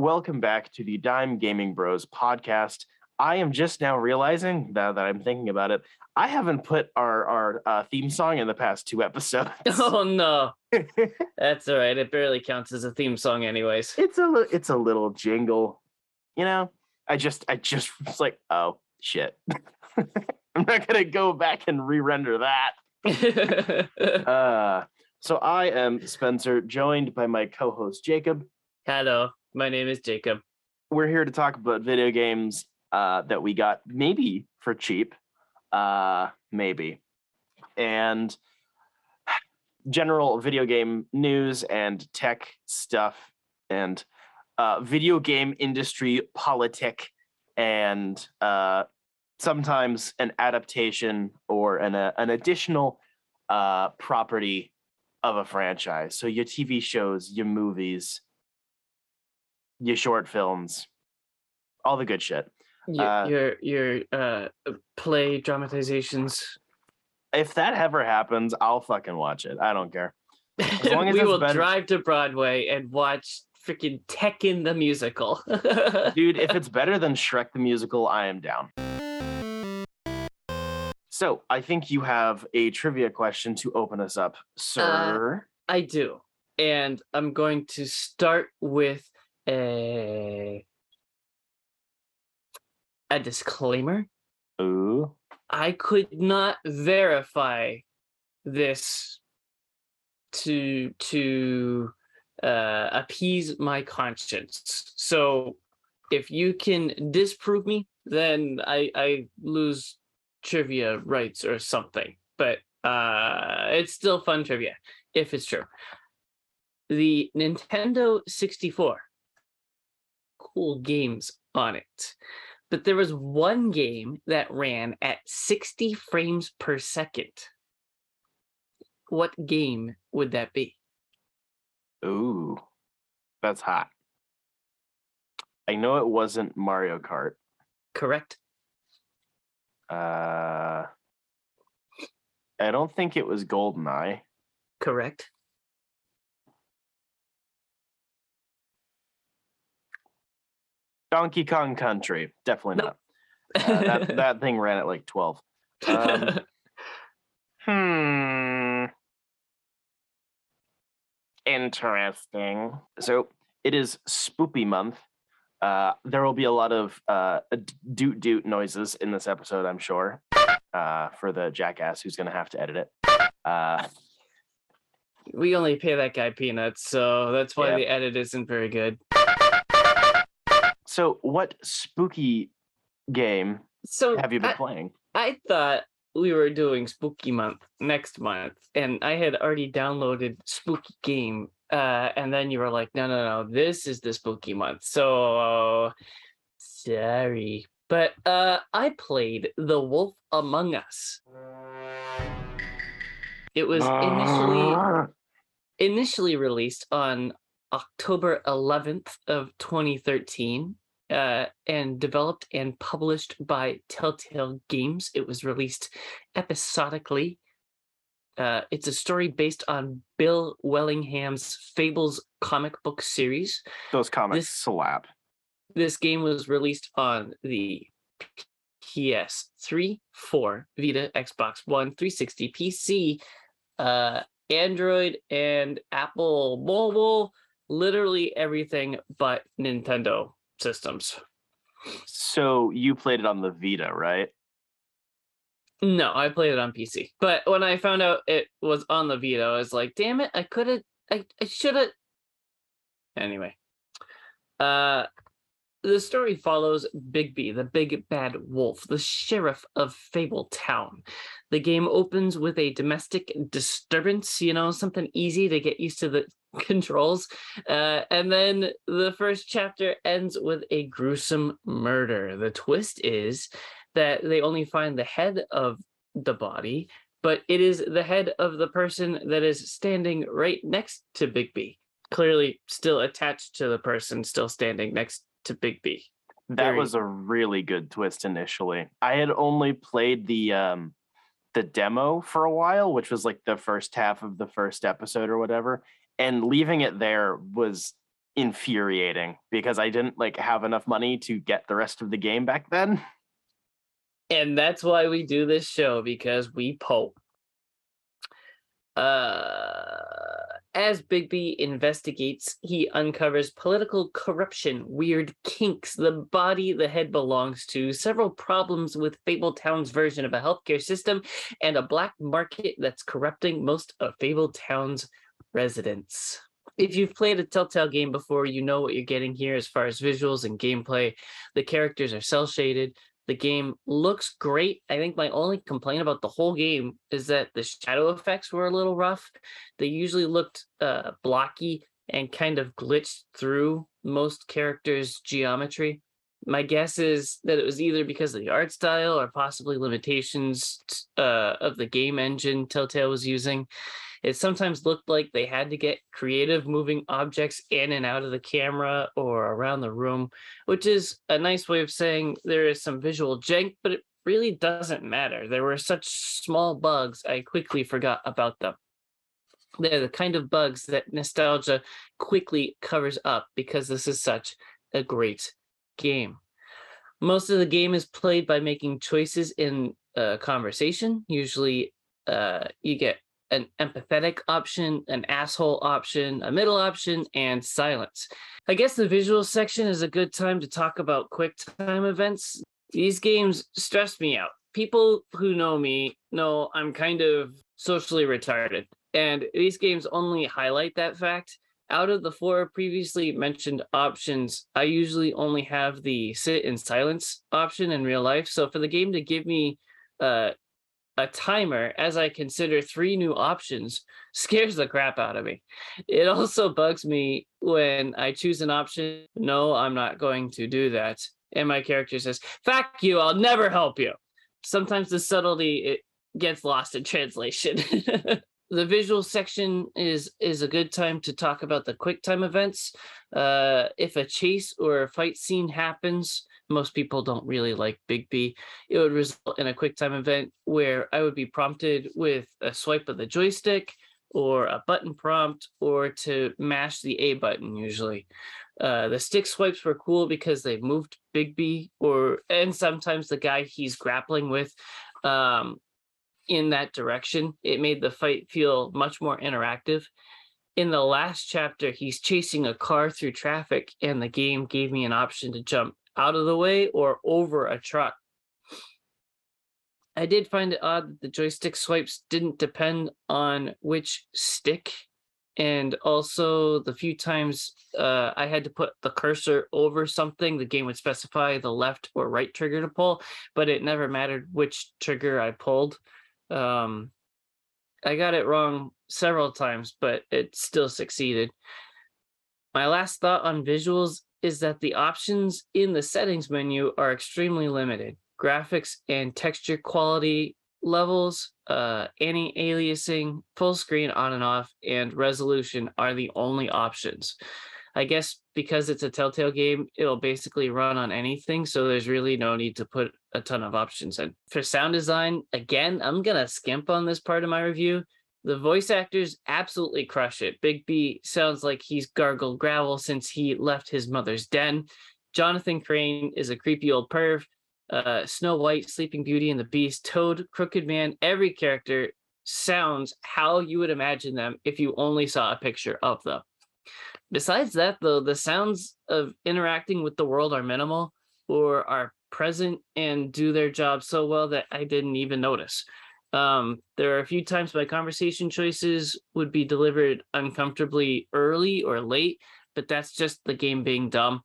welcome back to the Dime Gaming Bros podcast. I am just now realizing that, that I'm thinking about it. I haven't put our our uh, theme song in the past two episodes. Oh no, that's all right. It barely counts as a theme song, anyways. it's a li- it's a little jingle, you know. I just I just was like, oh shit, I'm not gonna go back and re-render that. Uh, so I am Spencer, joined by my co-host Jacob. Hello, my name is Jacob. We're here to talk about video games uh, that we got maybe for cheap, uh, maybe, and general video game news and tech stuff and uh, video game industry politic and uh, sometimes an adaptation or an, uh, an additional uh, property of a franchise. So your TV shows, your movies, your short films, all the good shit. Your Uh, your, your uh, play dramatizations. If that ever happens, I'll fucking watch it. I don't care. As long as we will better- drive to Broadway and watch freaking Tekken the musical. Dude, if it's better than Shrek the musical, I am down. So I think you have a trivia question to open us up, sir. I do. And I'm going to start with a a disclaimer. Ooh. I could not verify this to to uh, appease my conscience. So if you can disprove me, then I I lose trivia rights or something. But uh, it's still fun trivia if it's true. The Nintendo 64, cool games on it. But there was one game that ran at 60 frames per second. What game would that be? Ooh. That's hot. I know it wasn't Mario Kart. Correct? Uh I don't think it was GoldenEye. Correct. Donkey Kong Country. Definitely Nope. not. Uh, that that thing ran at like 12. Um, Hmm. Interesting. So it is spoopy month. Uh, there will be a lot of uh, doot doot noises in this episode, I'm sure, uh, for the jackass who's going to have to edit it. Uh, we only pay that guy peanuts, so that's why Yep. the edit isn't very good. So, what spooky game So have you been I, playing? I thought we were doing spooky month next month, and I had already downloaded spooky game. Uh, and then you were like, no, no, no, this is the spooky month. So sorry. But uh I played The Wolf Among Us. It was initially Ah. initially released on October 11th of 2013 uh, and developed and published by Telltale Games. It was released episodically. Uh, it's a story based on Bill Willingham's Fables comic book series. Those comics this- slap. This game was released on the PS3, 4, Vita, Xbox One, 360, PC, uh, Android, and Apple Mobile. Literally everything but Nintendo systems. So you played it on the Vita, right? No, I played it on PC. But when I found out it was on the Vita, I was like, damn it, I could have I, I should have anyway. Uh the story follows Bigby, the big bad wolf, the sheriff of Fable Town. The game opens with a domestic disturbance, you know, something easy to get used to the controls. Uh, and then the first chapter ends with a gruesome murder. The twist is that they only find the head of the body, but it is the head of the person that is standing right next to Bigby, clearly still attached to the person still standing next to Bigby. That Very- was a really good twist initially. I had only played the um the demo for a while, which was like the first half of the first episode or whatever, and leaving it there was infuriating because I didn't like have enough money to get the rest of the game back then. And that's why we do this show because we pope. Uh, as Bigby investigates, he uncovers political corruption, weird kinks, the body the head belongs to, several problems with Fabletown's version of a healthcare system, and a black market that's corrupting most of Fabletown's residents. If you've played a Telltale game before, you know what you're getting here as far as visuals and gameplay. The characters are cell shaded, the game looks great. I think my only complaint about the whole game is that the shadow effects were a little rough. They usually looked uh, blocky and kind of glitched through most characters' geometry. My guess is that it was either because of the art style or possibly limitations uh, of the game engine Telltale was using. It sometimes looked like they had to get creative moving objects in and out of the camera or around the room, which is a nice way of saying there is some visual jank, but it really doesn't matter. There were such small bugs, I quickly forgot about them. They're the kind of bugs that nostalgia quickly covers up because this is such a great game. Most of the game is played by making choices in a conversation. Usually, uh, you get an empathetic option, an asshole option, a middle option, and silence. I guess the visual section is a good time to talk about quick time events. These games stress me out. People who know me know I'm kind of socially retarded, and these games only highlight that fact. Out of the four previously mentioned options, I usually only have the sit in silence option in real life. So for the game to give me uh, a timer as I consider three new options scares the crap out of me. It also bugs me when I choose an option. No, I'm not going to do that. And my character says, Fuck you, I'll never help you. Sometimes the subtlety it gets lost in translation. the visual section is is a good time to talk about the quick time events. Uh, if a chase or a fight scene happens, most people don't really like Bigby. It would result in a quick time event where I would be prompted with a swipe of the joystick or a button prompt or to mash the A button usually. Uh, the stick swipes were cool because they moved Bigby or and sometimes the guy he's grappling with um, in that direction. It made the fight feel much more interactive. In the last chapter, he's chasing a car through traffic, and the game gave me an option to jump out of the way or over a truck. I did find it odd that the joystick swipes didn't depend on which stick. And also, the few times uh, I had to put the cursor over something, the game would specify the left or right trigger to pull, but it never mattered which trigger I pulled. Um, I got it wrong several times, but it still succeeded. My last thought on visuals is that the options in the settings menu are extremely limited. Graphics and texture quality levels, uh, anti-aliasing, full screen on and off, and resolution are the only options. I guess because it's a Telltale game, it'll basically run on anything, so there's really no need to put a ton of options in. For sound design, again, I'm gonna skimp on this part of my review the voice actors absolutely crush it. Bigby sounds like he's gargled gravel since he left his mother's den. Jonathan Crane is a creepy old perv. Uh, Snow White, Sleeping Beauty, and the Beast, Toad, Crooked Man, every character sounds how you would imagine them if you only saw a picture of them. Besides that, though, the sounds of interacting with the world are minimal or are present and do their job so well that I didn't even notice. Um, there are a few times my conversation choices would be delivered uncomfortably early or late, but that's just the game being dumb.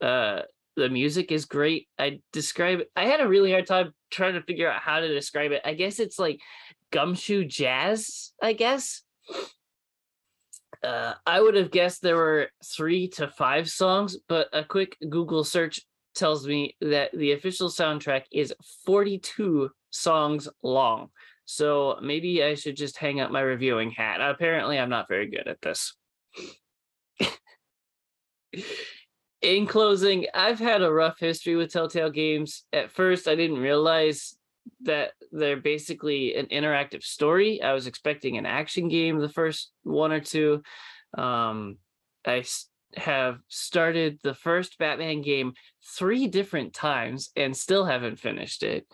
Uh, the music is great. I describe. I had a really hard time trying to figure out how to describe it. I guess it's like gumshoe jazz, I guess. Uh, I would have guessed there were three to five songs, but a quick Google search tells me that the official soundtrack is 42 songs long. So maybe I should just hang up my reviewing hat. Apparently, I'm not very good at this. In closing, I've had a rough history with Telltale games. At first, I didn't realize that they're basically an interactive story. I was expecting an action game the first one or two. Um, I have started the first Batman game three different times and still haven't finished it.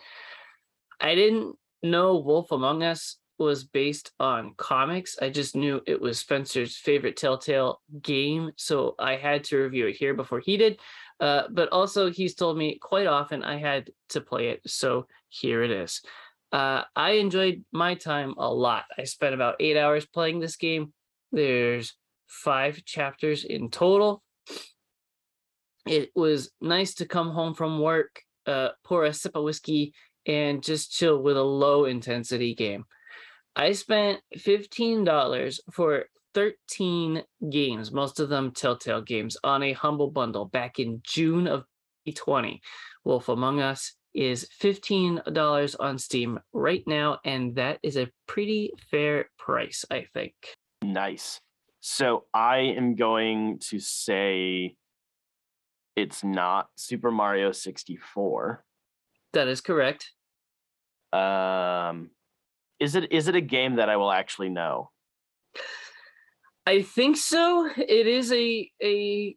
I didn't know Wolf Among Us was based on comics. I just knew it was Spencer's favorite Telltale game, so I had to review it here before he did. Uh, but also, he's told me quite often I had to play it, so here it is. Uh, I enjoyed my time a lot. I spent about eight hours playing this game. There's five chapters in total. It was nice to come home from work, uh, pour a sip of whiskey, and just chill with a low intensity game. I spent $15 for 13 games, most of them Telltale games, on a humble bundle back in June of 2020. Wolf Among Us is $15 on Steam right now, and that is a pretty fair price, I think. Nice. So I am going to say it's not Super Mario 64. That is correct. Um is it is it a game that I will actually know? I think so. It is a a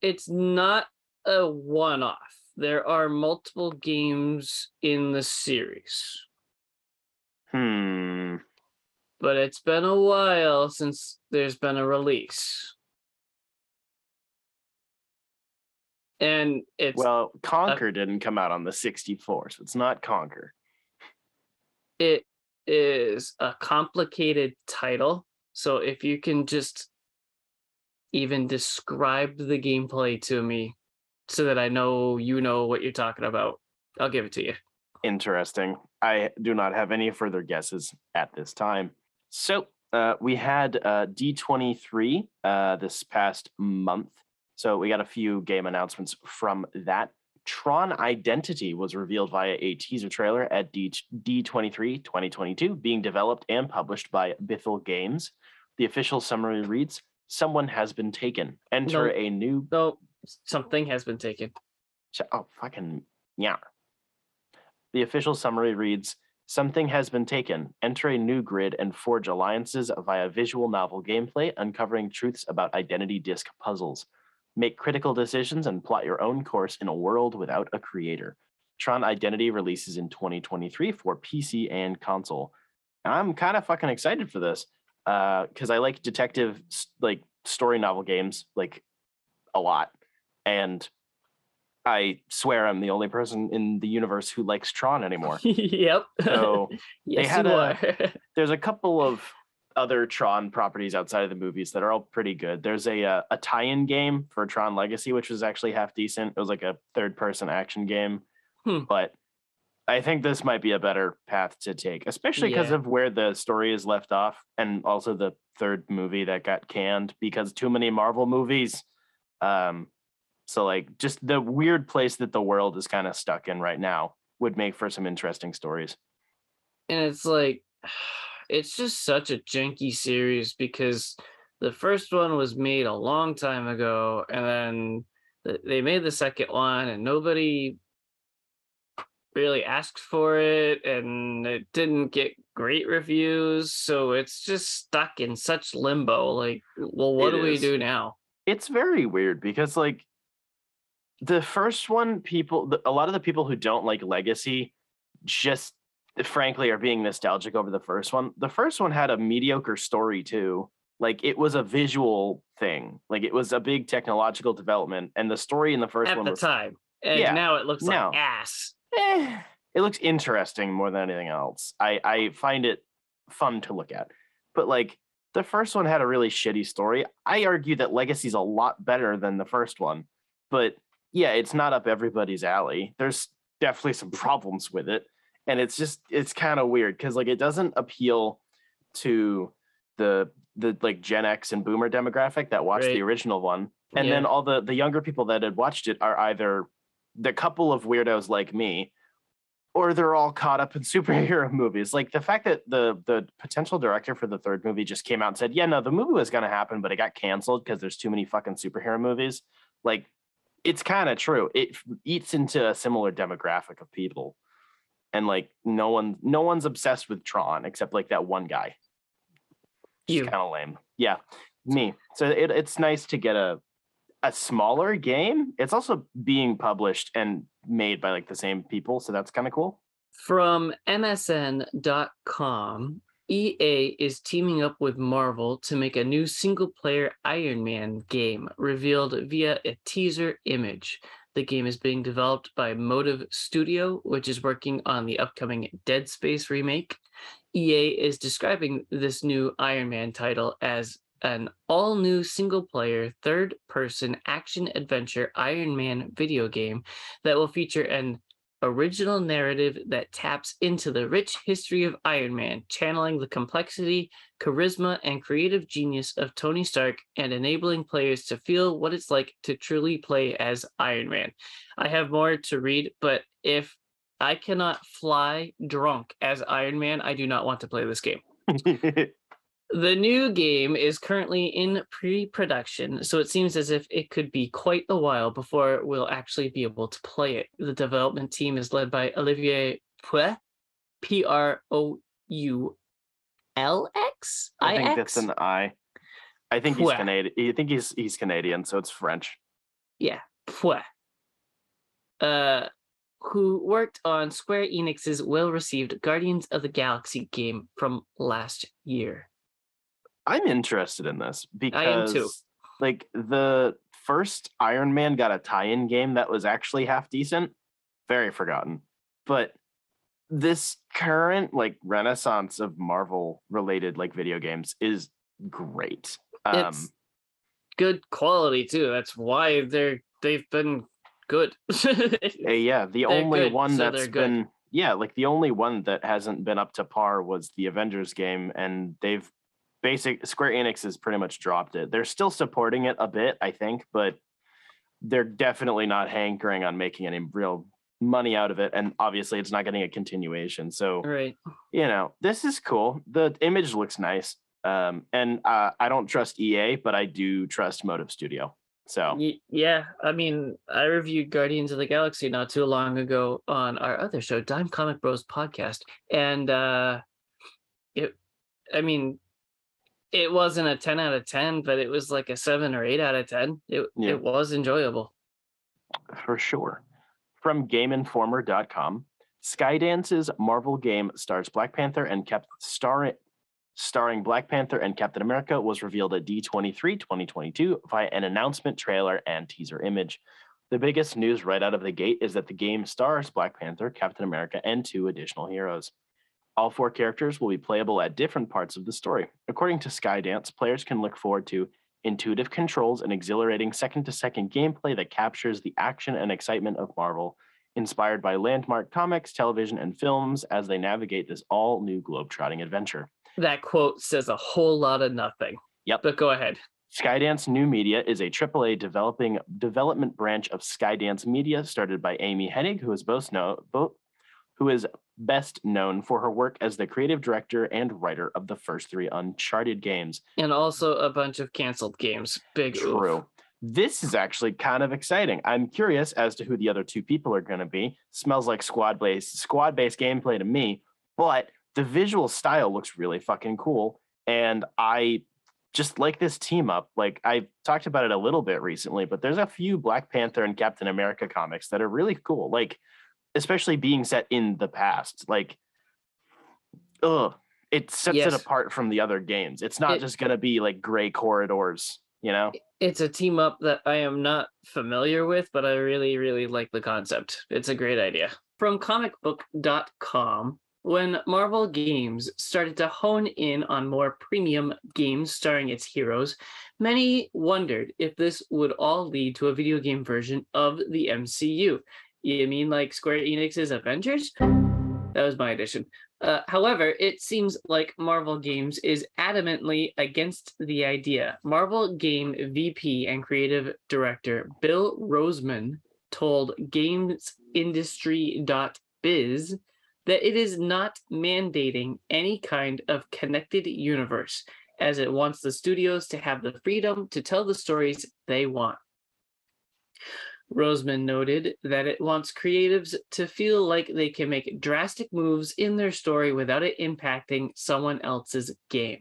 it's not a one-off. There are multiple games in the series. Hmm. But it's been a while since there's been a release. And it's Well, Conker didn't come out on the 64, so it's not Conker. it is a complicated title. So if you can just even describe the gameplay to me so that I know you know what you're talking about, I'll give it to you. Interesting. I do not have any further guesses at this time. So uh, we had uh, D23 uh, this past month. So we got a few game announcements from that. Tron Identity was revealed via a teaser trailer at D- D23 2022, being developed and published by Bithell Games. The official summary reads Someone has been taken. Enter No. a new. No, something has been taken. Oh, fucking. Yeah. The official summary reads Something has been taken. Enter a new grid and forge alliances via visual novel gameplay, uncovering truths about identity disc puzzles. Make critical decisions and plot your own course in a world without a creator. Tron Identity releases in 2023 for PC and console. I'm kind of fucking excited for this uh, because I like detective like story novel games like a lot, and I swear I'm the only person in the universe who likes Tron anymore. yep. So yes, had you a- there's a couple of other Tron properties outside of the movies that are all pretty good. There's a uh, a tie-in game for Tron Legacy, which was actually half decent. It was like a third-person action game, Hmm. but I think this might be a better path to take, especially because Yeah. of where the story is left off, and also the third movie that got canned because too many Marvel movies. Um, so like just the weird place that the world is kind of stuck in right now would make for some interesting stories. and it's like it's just such a janky series because the first one was made a long time ago and then they made the second one and nobody really asked for it and it didn't get great reviews so it's just stuck in such limbo like well what It do we do now? It's very weird because like the first one people the- a lot of the people who don't like legacy just frankly are being nostalgic over the first one. The first one had a mediocre story too. Like it was a visual thing. Like it was a big technological development and the story in the first at one the was time. And Yeah, now it looks now. like ass. Eh, it looks interesting more than anything else. I i find it fun to look at. But like the first one had a really shitty story. I argue that legacy's a lot better than the first one but yeah it's not up everybody's alley. There's definitely some problems with it and it's just it's kind of weird because like it doesn't appeal to the the like gen x and boomer demographic that watched Right. the original one and then all the the younger people that had watched it are either the couple of weirdos like me or they're all caught up in superhero movies. Like the fact that the the potential director for the third movie just came out and said yeah no the movie was going to happen but it got canceled because there's too many fucking superhero movies like it's kind of true. It eats into a similar demographic of people and like no one no one's obsessed with tron except like that one guy You. kind of lame yeah me. So it, it's nice to get a a smaller game. It's also being published and made by like the same people, so that's kind of cool. From MSN.com, EA is teaming up with Marvel to make a new single player Iron Man game revealed via a teaser image. The game is being developed by Motive Studio, which is working on the upcoming Dead Space remake. EA is describing this new Iron Man title as an all new single player, third person action adventure Iron Man video game that will feature an original narrative that taps into the rich history of Iron Man, channeling the complexity, charisma, and creative genius of Tony Stark and enabling players to feel what it's like to truly play as Iron Man. I have more to read, but if I cannot fly drunk as Iron Man, I do not want to play this game. The new game is currently in pre production, so it seems as if it could be quite a while before we'll actually be able to play it. The development team is led by Olivier Puy, P R O U L X? I think that's an I. I think he's Canadian. I think he's he's Canadian, so it's French. Yeah, Puy. Uh, who worked on Square Enix's well received Guardians of the Galaxy game from last year. I'm interested in this because I am too. like the first Iron Man got a tie-in game that was actually half decent, very forgotten. But this current like renaissance of Marvel related like video games is great. Um It's good quality too. That's why they're they've been good. uh, yeah, the They're only good, one so that's been yeah, like the only one that hasn't been up to par was the Avengers game and they've basic Square Enix has pretty much dropped it. They're still supporting it a bit, I think, but they're definitely not hankering on making any real money out of it and obviously it's not getting a continuation. So, right. you know, this is cool. The image looks nice. Um and uh, I don't trust EA, but I do trust Motive Studio. So, yeah, I mean, I reviewed Guardians of the Galaxy not too long ago on our other show, Dime Comic Bros podcast, and uh it I mean, it wasn't a 10 out of 10, but it was like a 7 or 8 out of 10. It Yeah. it was enjoyable. for sure. From GameInformer.com, Skydance's Marvel game stars Black Panther and kept star starring Black Panther and Captain America was revealed at D23 2022 via an announcement trailer and teaser image. The biggest news right out of the gate is that the game stars Black Panther, Captain America, and two additional heroes. All four characters will be playable at different parts of the story. According to Skydance, players can look forward to intuitive controls and exhilarating second to second gameplay that captures the action and excitement of Marvel, inspired by landmark comics, television, and films as they navigate this all new globetrotting adventure. That quote says a whole lot of nothing. Yep. But go ahead. Skydance New Media is a AAA developing development branch of Skydance Media, started by Amy Hennig, who is both know, both, who is best known for her work as the creative director and writer of the first three Uncharted games. And also a bunch of canceled games. Big oof. True. This is actually kind of exciting. I'm curious as to who the other two people are going to be. Smells like squad based squad based gameplay to me, but the visual style looks really fucking cool, and I just like this team up. Like I've talked about it a little bit recently, but there's a few Black Panther and Captain America comics that are really cool. Like especially being set in the past. Like, ugh, it sets Yes. it apart from the other games. It's not It- just gonna be like gray corridors, you know. It's a team up that I am not familiar with, but I really, really like the concept. It's a great idea. From comicbook.com, when Marvel Games started to hone in on more premium games starring its heroes, many wondered if this would all lead to a video game version of the MCU. You mean like Square Enix's Avengers? That was my addition. Uh, however, it seems like Marvel Games is adamantly against the idea. Marvel Game VP and creative director Bill Roseman told GamesIndustry.biz that it is not mandating any kind of connected universe, as it wants the studios to have the freedom to tell the stories they want. Roseman noted that it wants creatives to feel like they can make drastic moves in their story without it impacting someone else's game.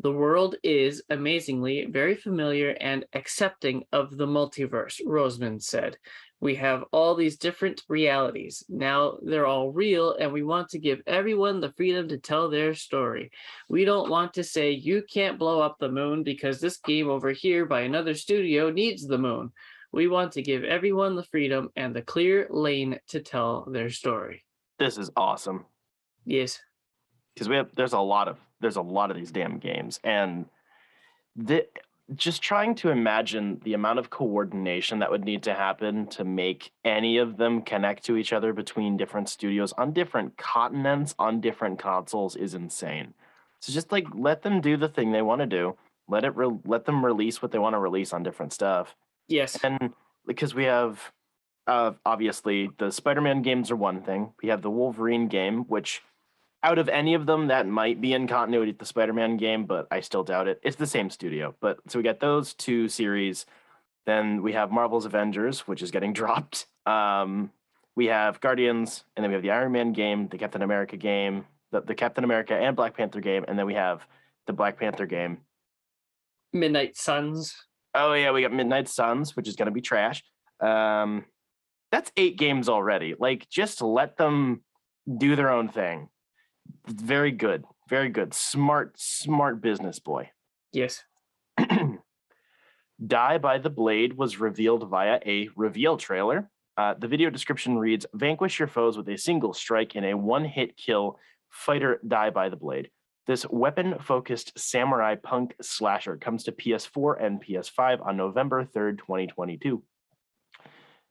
The world is amazingly very familiar and accepting of the multiverse, Roseman said. We have all these different realities. Now they're all real, and we want to give everyone the freedom to tell their story. We don't want to say you can't blow up the moon because this game over here by another studio needs the moon. We want to give everyone the freedom and the clear lane to tell their story. This is awesome Yes. because we have there's a lot of there's a lot of these damn games and the just trying to imagine the amount of coordination that would need to happen to make any of them connect to each other between different studios on different continents on different consoles is insane. So just like let them do the thing they want to do. Let it re- let them release what they want to release on different stuff. Yes. And because we have uh, obviously the Spider-Man games are one thing. We have the Wolverine game, which out of any of them that might be in continuity with the Spider-Man game, but I still doubt it. It's the same studio. But so we got those two series. Then we have Marvel's Avengers, which is getting dropped. Um, we have Guardians, and then we have the Iron Man game, the Captain America game, the, the Captain America and Black Panther game, and then we have the Black Panther game. Midnight Suns. Oh yeah, we got Midnight Suns, which is going to be trash. Um, that's eight games already. Like, just let them do their own thing. Very good, very good. Smart, smart business boy. Yes. Die by the Blade was revealed via a reveal trailer. Uh, the video description reads Vanquish your foes with a single strike in a one hit kill fighter Die by the Blade. This weapon focused samurai punk slasher comes to PS4 and PS5 on November 3rd, 2022.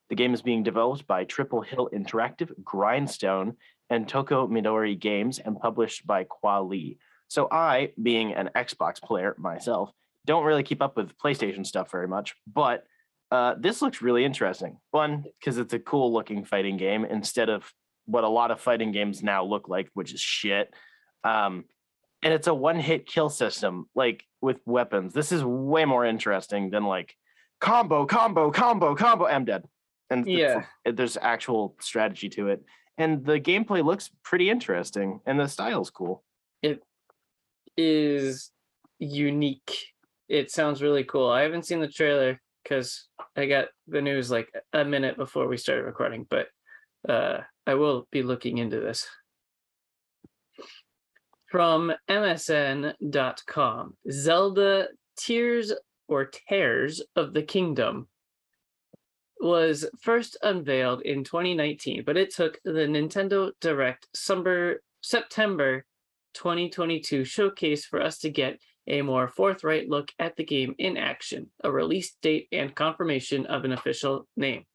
The game is being developed by Triple Hill Interactive, Grindstone, and Toko Midori Games and published by Quali. So, I, being an Xbox player myself, don't really keep up with PlayStation stuff very much, but uh, this looks really interesting. One, because it's a cool looking fighting game instead of what a lot of fighting games now look like, which is shit. Um, and it's a one hit kill system, like with weapons. This is way more interesting than like combo, combo, combo, combo. I'm dead. And Yeah. it- there's actual strategy to it. And the gameplay looks pretty interesting and the style's cool. It is unique. It sounds really cool. I haven't seen the trailer because I got the news like a minute before we started recording, but uh, I will be looking into this. From MSN.com Zelda Tears or Tears of the Kingdom was first unveiled in 2019, but it took the Nintendo Direct September 2022 showcase for us to get a more forthright look at the game in action, a release date, and confirmation of an official name.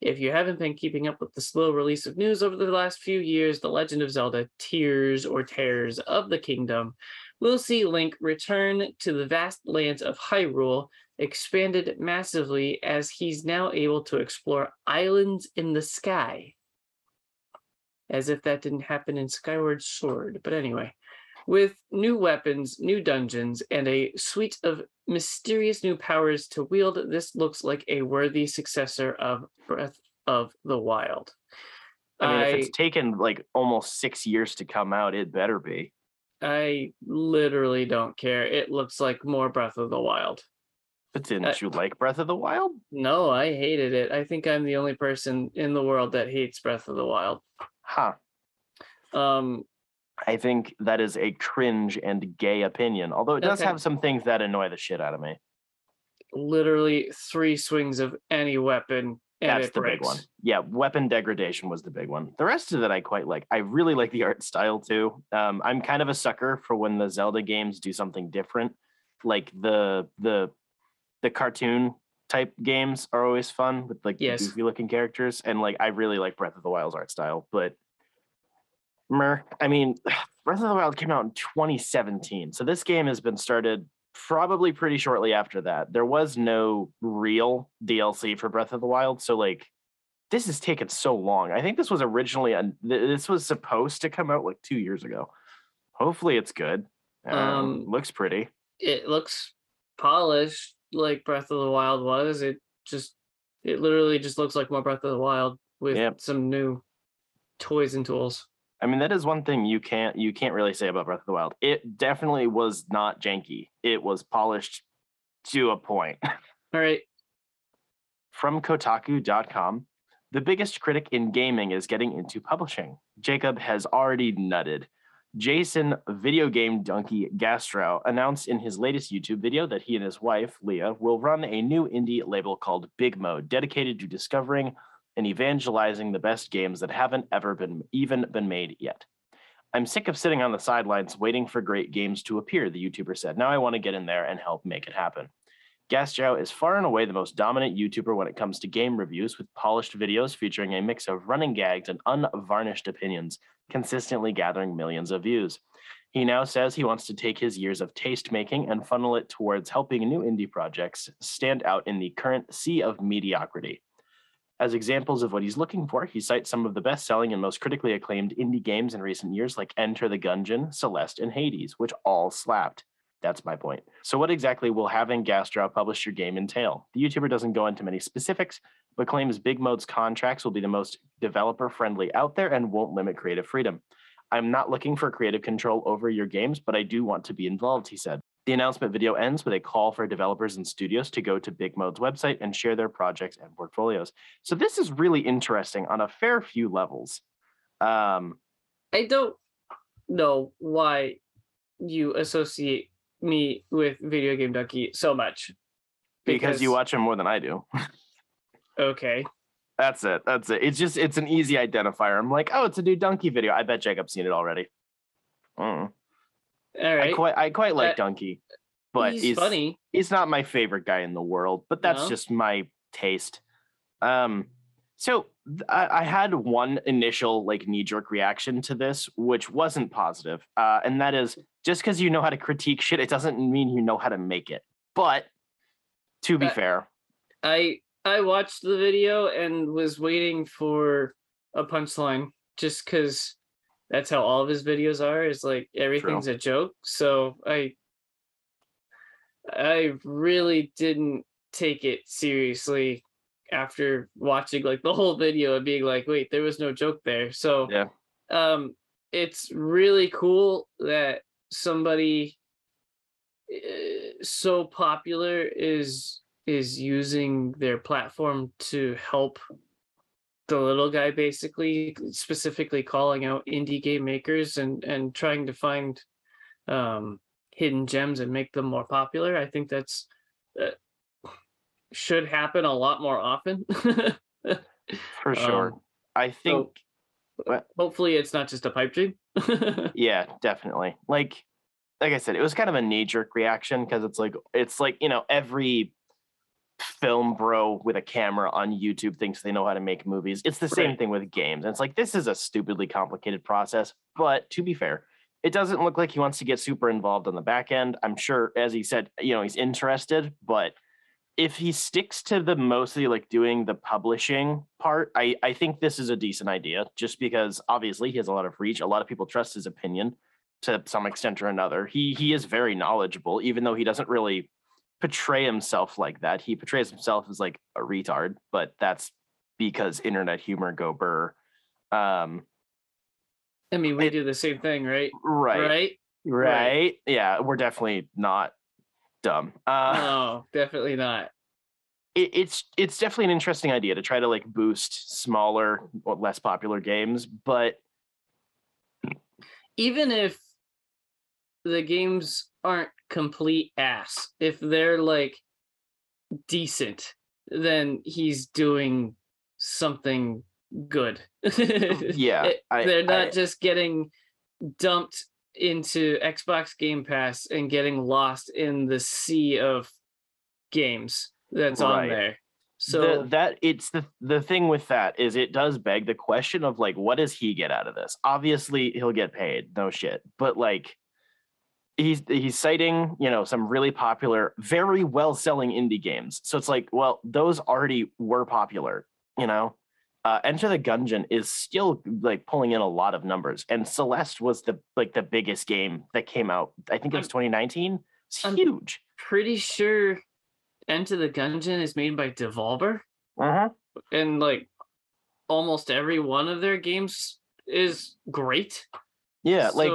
If you haven't been keeping up with the slow release of news over the last few years, The Legend of Zelda Tears or Tears of the Kingdom will see Link return to the vast lands of Hyrule, expanded massively as he's now able to explore islands in the sky. As if that didn't happen in Skyward Sword. But anyway, with new weapons, new dungeons, and a suite of mysterious new powers to wield, this looks like a worthy successor of Breath of the Wild. I mean, I, if it's taken like almost six years to come out, it better be. I literally don't care. It looks like more Breath of the Wild. But didn't Uh, you like Breath of the Wild? No, I hated it. I think I'm the only person in the world that hates Breath of the Wild. Huh. Um, I think that is a cringe and gay opinion, although it does Okay. have some things that annoy the shit out of me. literally three swings of any weapon and That's the breaks. big one. Yeah, weapon degradation was the big one. The rest of it I quite like. I really like the art style too. Um, I'm kind of a sucker for when the Zelda games do something different. Like the the the cartoon type games are always fun with like Yes. goofy looking characters. And like I really like Breath of the Wild's art style, but mer, I mean, Breath of the Wild came out in 2017. So this game has been started probably pretty shortly after that. There was no real DLC for Breath of the Wild, so like this has taken so long. I think this was originally a, this was supposed to come out like 2 years ago. Hopefully it's good. Um, Um, looks pretty. It looks polished like Breath of the Wild was. It just it literally just looks like more Breath of the Wild with Yep. some new toys and tools. I mean, that is one thing you can't you can't really say about Breath of the Wild. It definitely was not janky. It was polished to a point. All right. From Kotaku.com, the biggest critic in gaming is getting into publishing. Jacob has already nutted. Jason Video Game Donkey Gastrow announced in his latest YouTube video that he and his wife, Leah, will run a new indie label called Big Mode, dedicated to discovering and evangelizing the best games that haven't ever been even been made yet. I'm sick of sitting on the sidelines waiting for great games to appear, the YouTuber said. Now I want to get in there and help make it happen. Gastrow is far and away the most dominant YouTuber when it comes to game reviews, with polished videos featuring a mix of running gags and unvarnished opinions, consistently gathering millions of views. He now says he wants to take his years of taste making and funnel it towards helping new indie projects stand out in the current sea of mediocrity. As examples of what he's looking for, he cites some of the best selling and most critically acclaimed indie games in recent years, like Enter the Gungeon, Celeste, and Hades, which all slapped. That's my point. So, what exactly will having Gastrow publish your game entail? The YouTuber doesn't go into many specifics, but claims Big Mode's contracts will be the most developer friendly out there and won't limit creative freedom. I'm not looking for creative control over your games, but I do want to be involved, he said. The announcement video ends with a call for developers and studios to go to Big Mode's website and share their projects and portfolios. So this is really interesting on a fair few levels. Um, I don't know why you associate me with video game donkey so much. because you watch him more than I do. Okay. That's it. That's it. It's just it's an easy identifier. I'm like, oh, it's a new donkey video. I bet Jacob's seen it already. Mm. All I quite I quite like Uh, Donkey, but he's, he's funny. he's not my favorite guy in the world, but that's No? just my taste. Um, so I, I had one initial like knee jerk reaction to this, which wasn't positive, uh, and that is just because you know how to critique shit, it doesn't mean you know how to make it. But to be Uh, fair, I I watched the video and was waiting for a punchline just because that's how all of his videos are. Is like everything's a joke. So I I really didn't take it seriously after watching like the whole video and being like, wait, there was no joke there. So Yeah. um it's really cool that somebody uh, so popular is is using their platform to help the little guy basically specifically calling out indie game makers and and trying to find um hidden gems and make them more popular i think that's uh, should happen a lot more often for sure, um, I think What? hopefully it's not just a pipe dream yeah, definitely. Like, like I said, it was kind of a knee jerk reaction because it's like it's like you know every film bro with a camera on YouTube thinks they know how to make movies. It's the same thing with games. And it's like this is a stupidly complicated process. But to be fair, it doesn't look like he wants to get super involved on the back end. I'm sure, as he said, you know, he's interested, but if he sticks to the mostly like doing the publishing part, I, I think this is a decent idea just because obviously he has a lot of reach. A lot of people trust his opinion to some extent or another. He he is very knowledgeable, even though he doesn't really portray himself like that. He portrays himself as like a retard, but that's because internet humor go burr. Um, i mean we It- do the same thing right right, right, right Yeah, we're definitely not dumb. Uh, no definitely not it, it's it's definitely an interesting idea to try to like boost smaller or less popular games, but even if the games aren't complete ass, if they're like decent, then he's doing something good. Mm, yeah, It- I- they're not I- just getting dumped into Xbox Game Pass and getting lost in the sea of games that's on there. So the, that it's the the thing with that is it does beg the question of like what does he get out of this obviously he'll get paid no shit but like he's he's citing you know some really popular very well selling indie games. So it's like well those already were popular you know? Uh, enter the gungeon is still like pulling in a lot of numbers. And celeste was the like the biggest game that came out. I think it was 2019 it's I'm- huge. pretty sure Enter the Gungeon is made by Devolver. uh-huh and like almost every one of their games is great. Yeah, like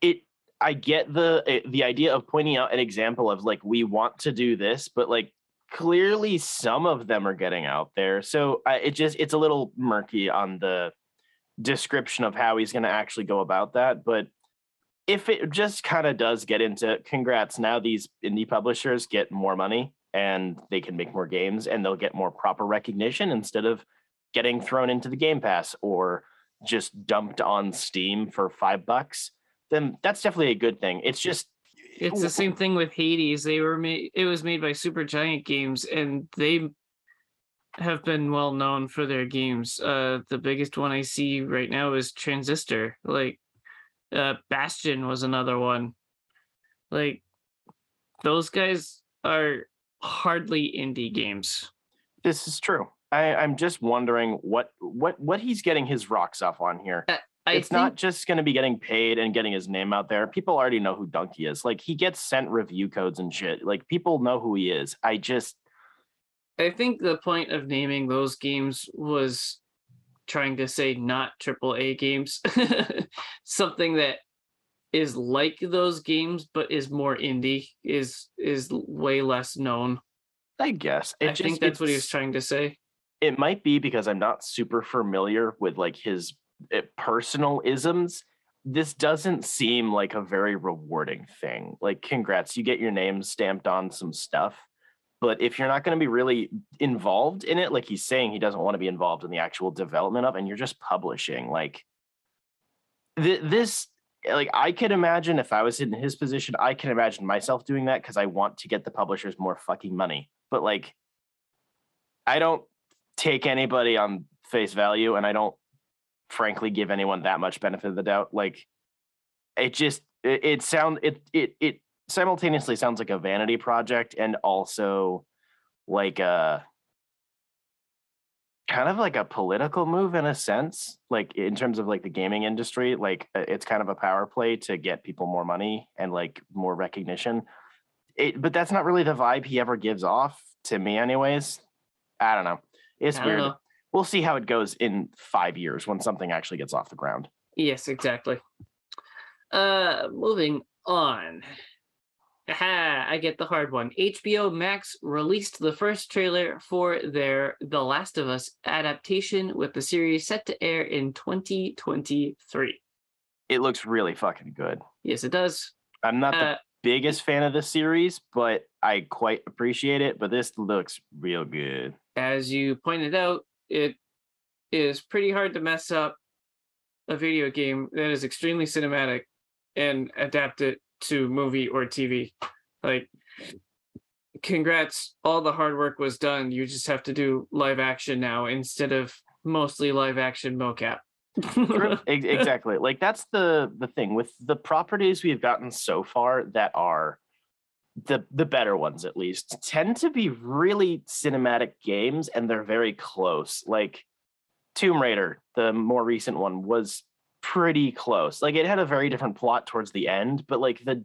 it i get the eh, the idea of pointing out an example of like we want to do this but like clearly some of them are getting out there. So I, it just it's a little murky on the description of how he's going to actually go about that but if it just kind of does get into congrats now these indie publishers get more money and they can make more games and they'll get more proper recognition instead of getting thrown into the game pass or just dumped on steam for five bucks then that's definitely a good thing. It's just it's the same thing with Hades. They were made it was made by Supergiant Games and they have been well known for their games. Uh the biggest one I see right now is Transistor. Like uh Bastion was another one. Like those guys are hardly indie games. This is true. I, I'm just wondering what what what he's getting his rocks off on here. I it's think not just going to be getting paid and getting his name out there. People already know who Dunkey is. Like he gets sent review codes and shit. Like people know who he is. I just I think the point of naming those games was trying to say not triple A games. Something that is like those games but is more indie is is way less known. I guess it I just, think that's what he was trying to say. It might be because I'm not super familiar with like his Eh, personal isms. This doesn't seem like a very rewarding thing. Like, congrats, you get your name stamped on some stuff. But if you're not going to be really involved in it, like he's saying he doesn't want to be involved in the actual development of, and you're just publishing, like th- this, eh, like I could imagine if I was in his position, I can imagine myself doing that because I want to get the publishers more fucking money. But like, I don't take anybody on face value, and I don't frankly give anyone that much benefit of the doubt. Like, it just it, it sound it it it simultaneously sounds like a vanity project and also like a kind of like a political move in a sense like in terms of like the gaming industry like uh, it's kind of a power play to get people more money and like more recognition it, but that's not really the vibe he ever gives off to me anyways i don't know it's I weird know. We'll see how it goes in five years when something actually gets off the ground Yes, exactly. Uh moving on. Aha, I get the hard one. HBO Max released the first trailer for their The Last of Us adaptation with the series set to air in 2023. it looks really fucking good Yes, it does. i'm not the Uh, biggest fan of the series but i quite appreciate it but this looks real good as you pointed out, it is pretty hard to mess up a video game that is extremely cinematic and adapt it to movie or TV. Like, congrats, all the hard work was done. You just have to do live action now instead of mostly live action mocap. Exactly like that's the the thing with the properties we've gotten so far that are the the better ones at least. Tend to be really cinematic games and they're very close. Like tomb raider the more recent one was pretty close. Like it had a very different plot towards the end but like the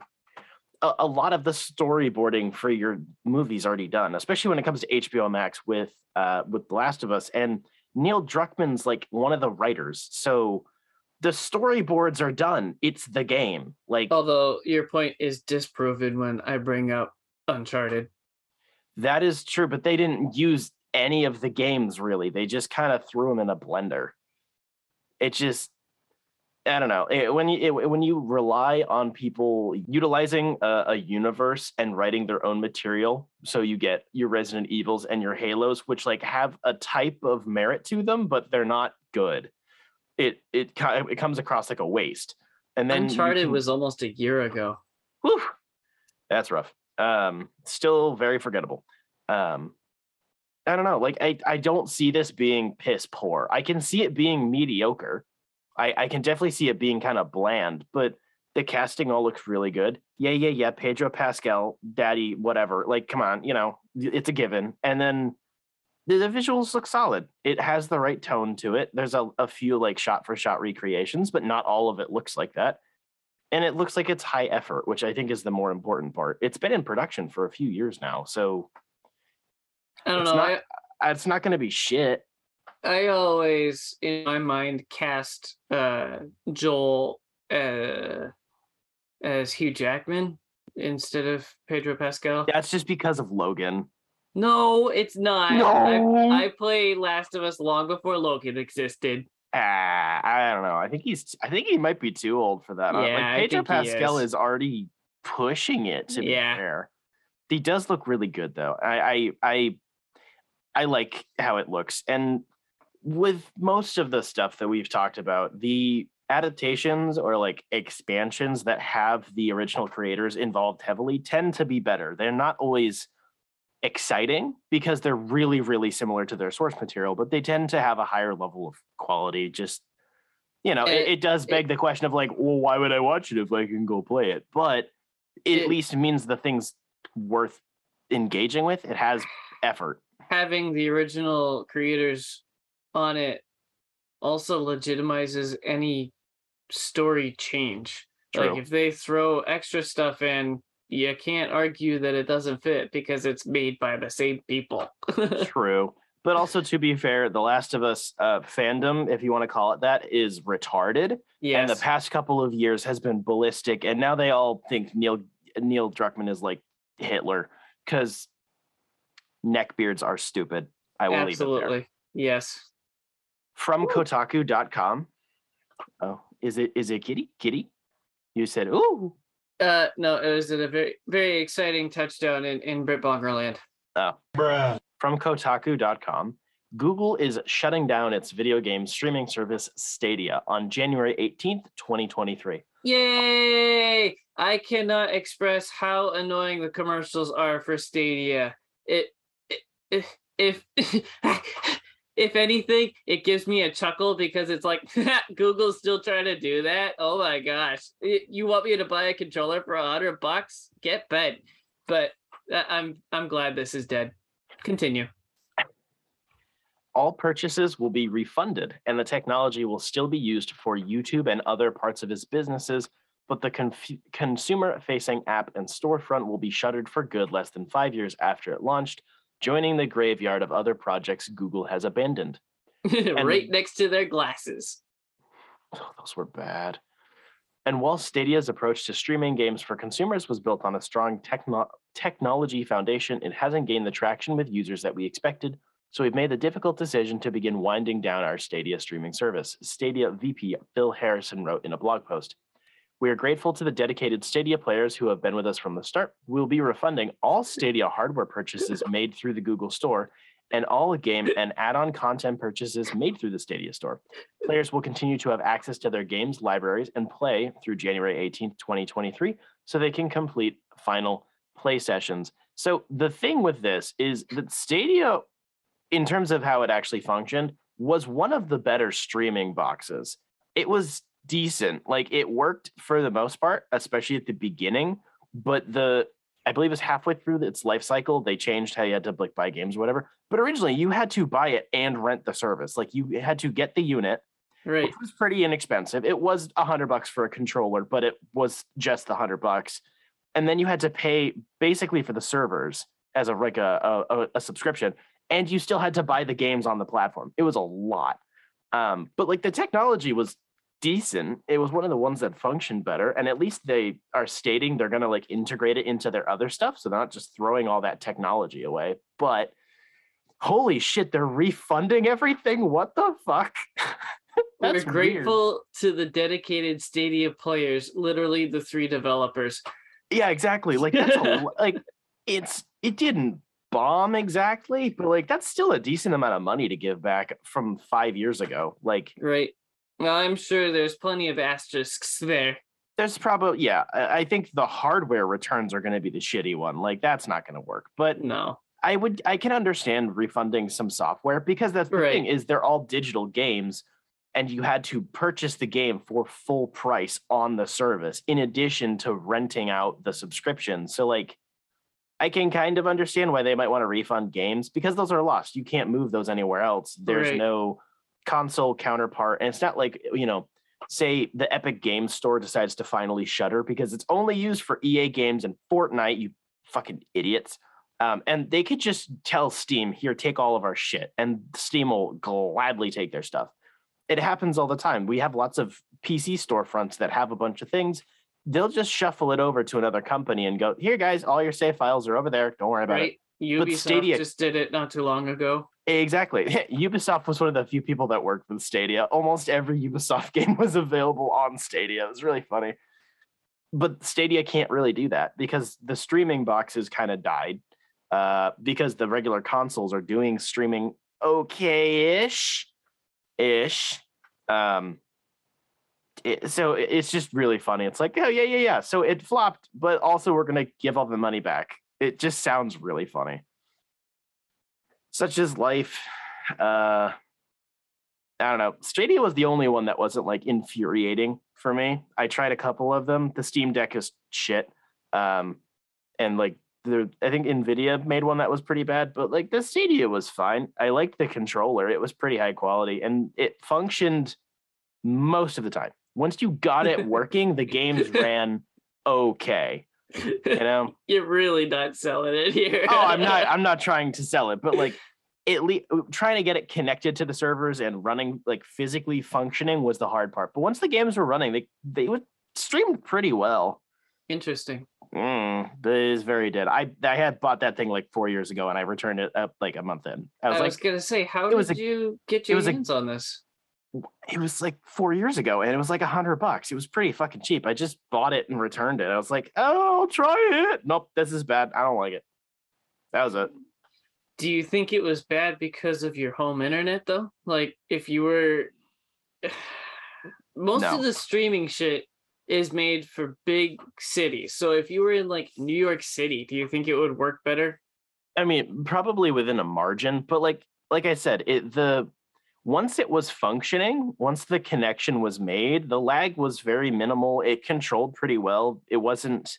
a, a lot of the storyboarding for your movie's already done especially when it comes to hbo max with uh with the last of us. And neil druckmann's like one of the writers. So the storyboards are done it's the game like Although your point is disproven when I bring up Uncharted. That is true, but they didn't use any of the games really. They just kind of threw them in a blender. It just, I don't know. It, when you it, when you rely on people utilizing a, a universe and writing their own material, so you get your Resident Evils and your Halos, which like have a type of merit to them, but they're not good. It it it comes across like a waste. And then Uncharted can- was almost a year ago. Whew, that's rough. Um, still very forgettable. Um, I don't know. Like I, I don't see this being piss poor. I can see it being mediocre. I, I can definitely see it being kind of bland, but the casting all looks really good. Yeah, yeah, yeah. Pedro Pascal, Daddy, whatever. Like, come on, you know, it's a given. And then the, the visuals look solid. It has the right tone to it. There's a, a few like shot for shot recreations, but not all of it looks like that and it looks like it's high effort, which I think is the more important part. It's been in production for a few years now, so I don't It's know. not- I, it's not going to be shit. I always, in my mind, cast uh, Joel uh, as Hugh Jackman instead of Pedro Pascal. That's just because of Logan. No, it's not. No. I, I played Last of Us long before Logan existed. Ah, I don't know. I think he's. I think he might be too old for that. Uh, Yeah, like Pedro think he Pascal is. is. already pushing it. To Yeah. be fair, he does look really good though. I, I, I, I like how it looks. And with most of the stuff that we've talked about, the adaptations or like expansions that have the original creators involved heavily tend to be better. They're not always exciting because they're really really similar to their source material but they tend to have a higher level of quality just you know it, It- it does beg the question of like well why would i watch it if i can go play it but it It- at least means the thing's worth engaging with it has effort Having the original creators on it also legitimizes any story change. True. Like if they throw extra stuff in, you can't argue that it doesn't fit because it's made by the same people. true. But also to be fair the last of us uh, fandom if you want to call it that is retarded. Yes. and the past couple of years has been ballistic and now they all think neil neil druckmann is like hitler because neckbeards are stupid. I will leave it there. Absolutely. Yes. from kotaku.com oh is it is it kitty? Kitty? You said ooh Uh no, it was a very very exciting touchdown in, in Brit Bongerland. oh from kotaku.com google is shutting down its video game streaming service stadia on january 18th 2023 Yay! I cannot express how annoying the commercials are for Stadia. It, it if if anything, it gives me a chuckle because it's like Google's still trying to do that. Oh my gosh! You want me to buy a controller for a hundred bucks? Get bent. But uh, I'm I'm glad this is dead. Continue. all purchases will be refunded and the technology will still be used for YouTube and other parts of his businesses, but the conf- consumer facing app and storefront will be shuttered for good less than five years after it launched, joining the graveyard of other projects Google has abandoned. right next to their glasses. Oh, those were bad. And while Stadia's approach to streaming games for consumers was built on a strong techno- technology foundation, it hasn't gained the traction with users that we expected. So we've made the difficult decision to begin winding down our Stadia streaming service. Stadia VP Phil Harrison wrote in a blog post. We are grateful to the dedicated Stadia players who have been with us from the start. We'll be refunding all Stadia hardware purchases made through the Google Store and all game and add-on content purchases made through the Stadia Store. Players will continue to have access to their games libraries and play through January 18th, 2023, so they can complete final play sessions. So the thing with this is that Stadia, in terms of how it actually functioned, was one of the better streaming boxes. It was decent. Like it worked for the most part, especially at the beginning, but the I believe it's halfway through its life cycle. They changed how you had to like buy games or whatever. But originally you had to buy it and rent the service. Like you had to get the unit, Right. which was pretty inexpensive. It was a hundred bucks for a controller, but it was just the hundred bucks. And then you had to pay basically for the servers as a like a, a, a subscription, and you still had to buy the games on the platform. It was a lot. Um, but like the technology was decent. It was one of the ones that functioned better, and at least they are stating they're gonna like integrate it into their other stuff, so they're not just throwing all that technology away. But holy shit, they're refunding everything. What the fuck? We're That's weird. grateful to the dedicated Stadia players, literally the three developers. Yeah, exactly. Like that's a, like it's it didn't bomb exactly, but like that's still a decent amount of money to give back from five years ago. Like Right. Well, I'm sure there's plenty of asterisks there. there's probably yeah, I think the hardware returns are going to be the shitty one. Like that's not going to work. But No. I would I can understand refunding some software because that's the thing is they're all digital games and you had to purchase the game for full price on the service in addition to renting out the subscription. So like I can kind of understand why they might want to refund games because those are lost. You can't move those anywhere else. There's Right. no console counterpart and it's not like, you know, say the Epic Games Store decides to finally shutter because it's only used for EA games and Fortnite, you fucking idiots. Um, and they could just tell Steam, here, take all of our shit, and Steam will gladly take their stuff. It happens all the time. We have lots of PC storefronts that have a bunch of things. They'll just shuffle it over to another company and go, here, guys, all your save files are over there. Don't worry about it. Right? Ubisoft Stadia- just did it not too long ago. Exactly. Ubisoft was one of the few people that worked with Stadia. Almost every Ubisoft game was available on Stadia. It was really funny. But Stadia can't really do that because the streaming boxes kind of died uh, because the regular consoles are doing streaming okay-ish, ish. Um, it- so it's just really funny. It's like, oh yeah, yeah, yeah. So it flopped, but also we're gonna give all the money back. It just sounds really funny such is life. Uh, I don't know. Stadia was the only one that wasn't like infuriating for me. I tried a couple of them. The Steam Deck is shit. Um, and like the I think Nvidia made one that was pretty bad, but like the Stadia was fine. I liked the controller. It was pretty high quality and it functioned most of the time. Once you got it working, the games ran okay. You know? You're really not selling it here. oh i'm not i'm not trying to sell it but like at least trying to get it connected to the servers and running like physically functioning was the hard part but once the games were running they they would streamed pretty well Interesting. mm, it is very dead i i had bought that thing like four years ago and i returned it up like a month in i I was was, gonna say, how did was a- you get your was a- hands on this? It was like four years ago and it was like a hundred bucks it was pretty fucking cheap i just bought it and returned it i was like oh i'll try it nope this is bad i don't like it that was it Do you think it was bad because of your home internet though? Like if you were most No. of the streaming shit is made for big cities. So if you were in like New York City, do you think it would work better? I mean, probably within a margin, but like like I said, it the once it was functioning, once the connection was made, the lag was very minimal. It controlled pretty well. It wasn't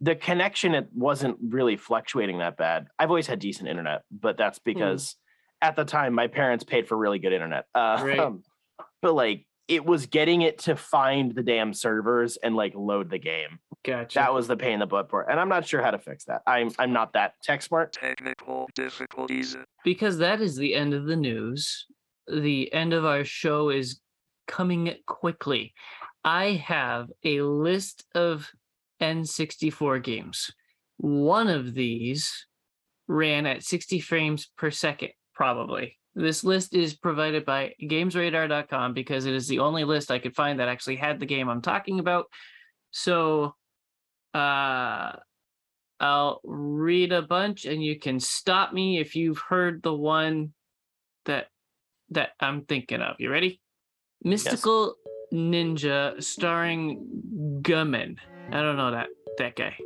the connection it wasn't really fluctuating that bad. I've always had decent internet, but that's because at the time my parents paid for really good internet. Uh, Right. but like it was getting it to find the damn servers and like load the game. Gotcha. That was the pain in the butt part. And I'm not sure how to fix that. I'm I'm not that tech smart. Technical difficulties. because that is the end of the news. The end of our show is coming quickly. I have a list of N64 games. One of these ran at 60 frames per second, probably. This list is provided by GamesRadar.com because it is the only list I could find that actually had the game I'm talking about. So, uh, I'll read a bunch and you can stop me if you've heard the one that that I'm thinking of. You ready? Mystical Ninja starring Goemon. I don't know that that guy.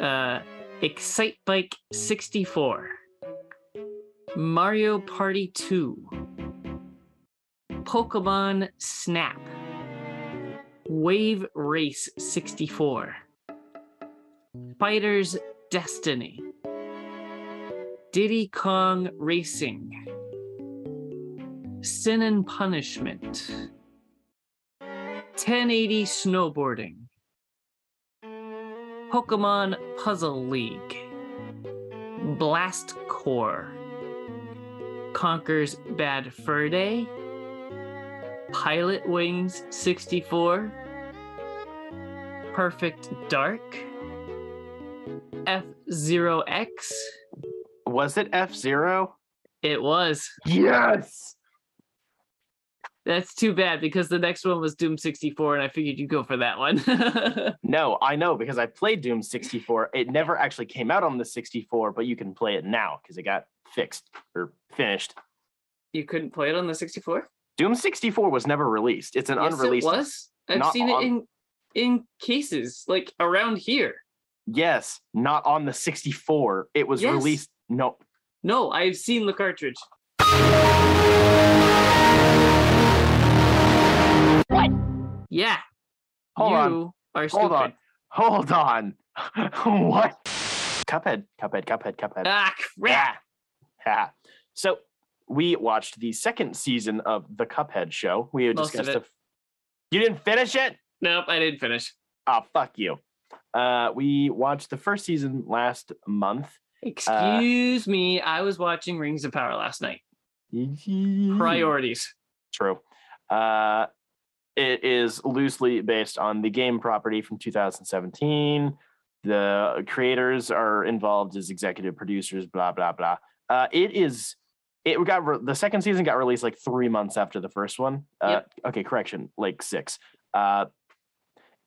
Uh Excitebike 64. Mario Party 2. Pokemon Snap. Wave Race 64. Fighter's Destiny. Diddy Kong Racing. Sin and Punishment. 1080 Snowboarding. Pokemon Puzzle League. Blast Corps. Conker's Bad Fur Day. Pilotwings 64. Perfect Dark. F Zero X. Was it F Zero? It was. Yes. That's too bad because the next one was Doom 64, and I figured you'd go for that one. No, I know because I played Doom 64. It never actually came out on the 64, but you can play it now because it got fixed or finished. you couldn't play it on the 64? Doom 64 was never released. It's an yes, unreleased. it was. I've seen on- it in in cases like around here. Yes, not on the 64. It was Yes. released. No, No, I've seen the cartridge. Yeah. Hold you on. are hold on. Hold on. what? Cuphead, Cuphead, Cuphead, Cuphead. Ah, crap. Yeah. Yeah. So we watched the second season of the Cuphead show. We had Most of discussed. it. a- You didn't finish it? Nope, I didn't finish. Oh, fuck you. Uh, we watched the first season last month, Excuse me, I was watching Rings of Power last night. Priorities. True. Uh, it is loosely based on the game property from 2017. The creators are involved as executive producers. Blah blah blah. Uh, it is. It got re- the second season got released like three months after the first one. Uh, Yep. Okay, correction, like six. Uh,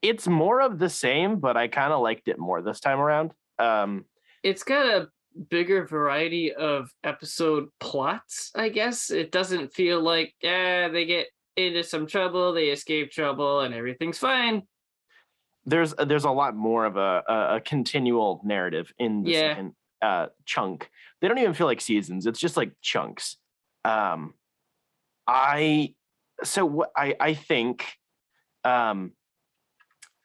it's more of the same, but I kind of liked it more this time around. Um, It's got a bigger variety of episode plots, I guess. It doesn't feel like, yeah, they get into some trouble, they escape trouble, and everything's fine. there's there's a lot more of a a, a continual narrative in the Yeah. second uh chunk. They don't even feel like seasons. It's just like chunks. Um I so what I I think um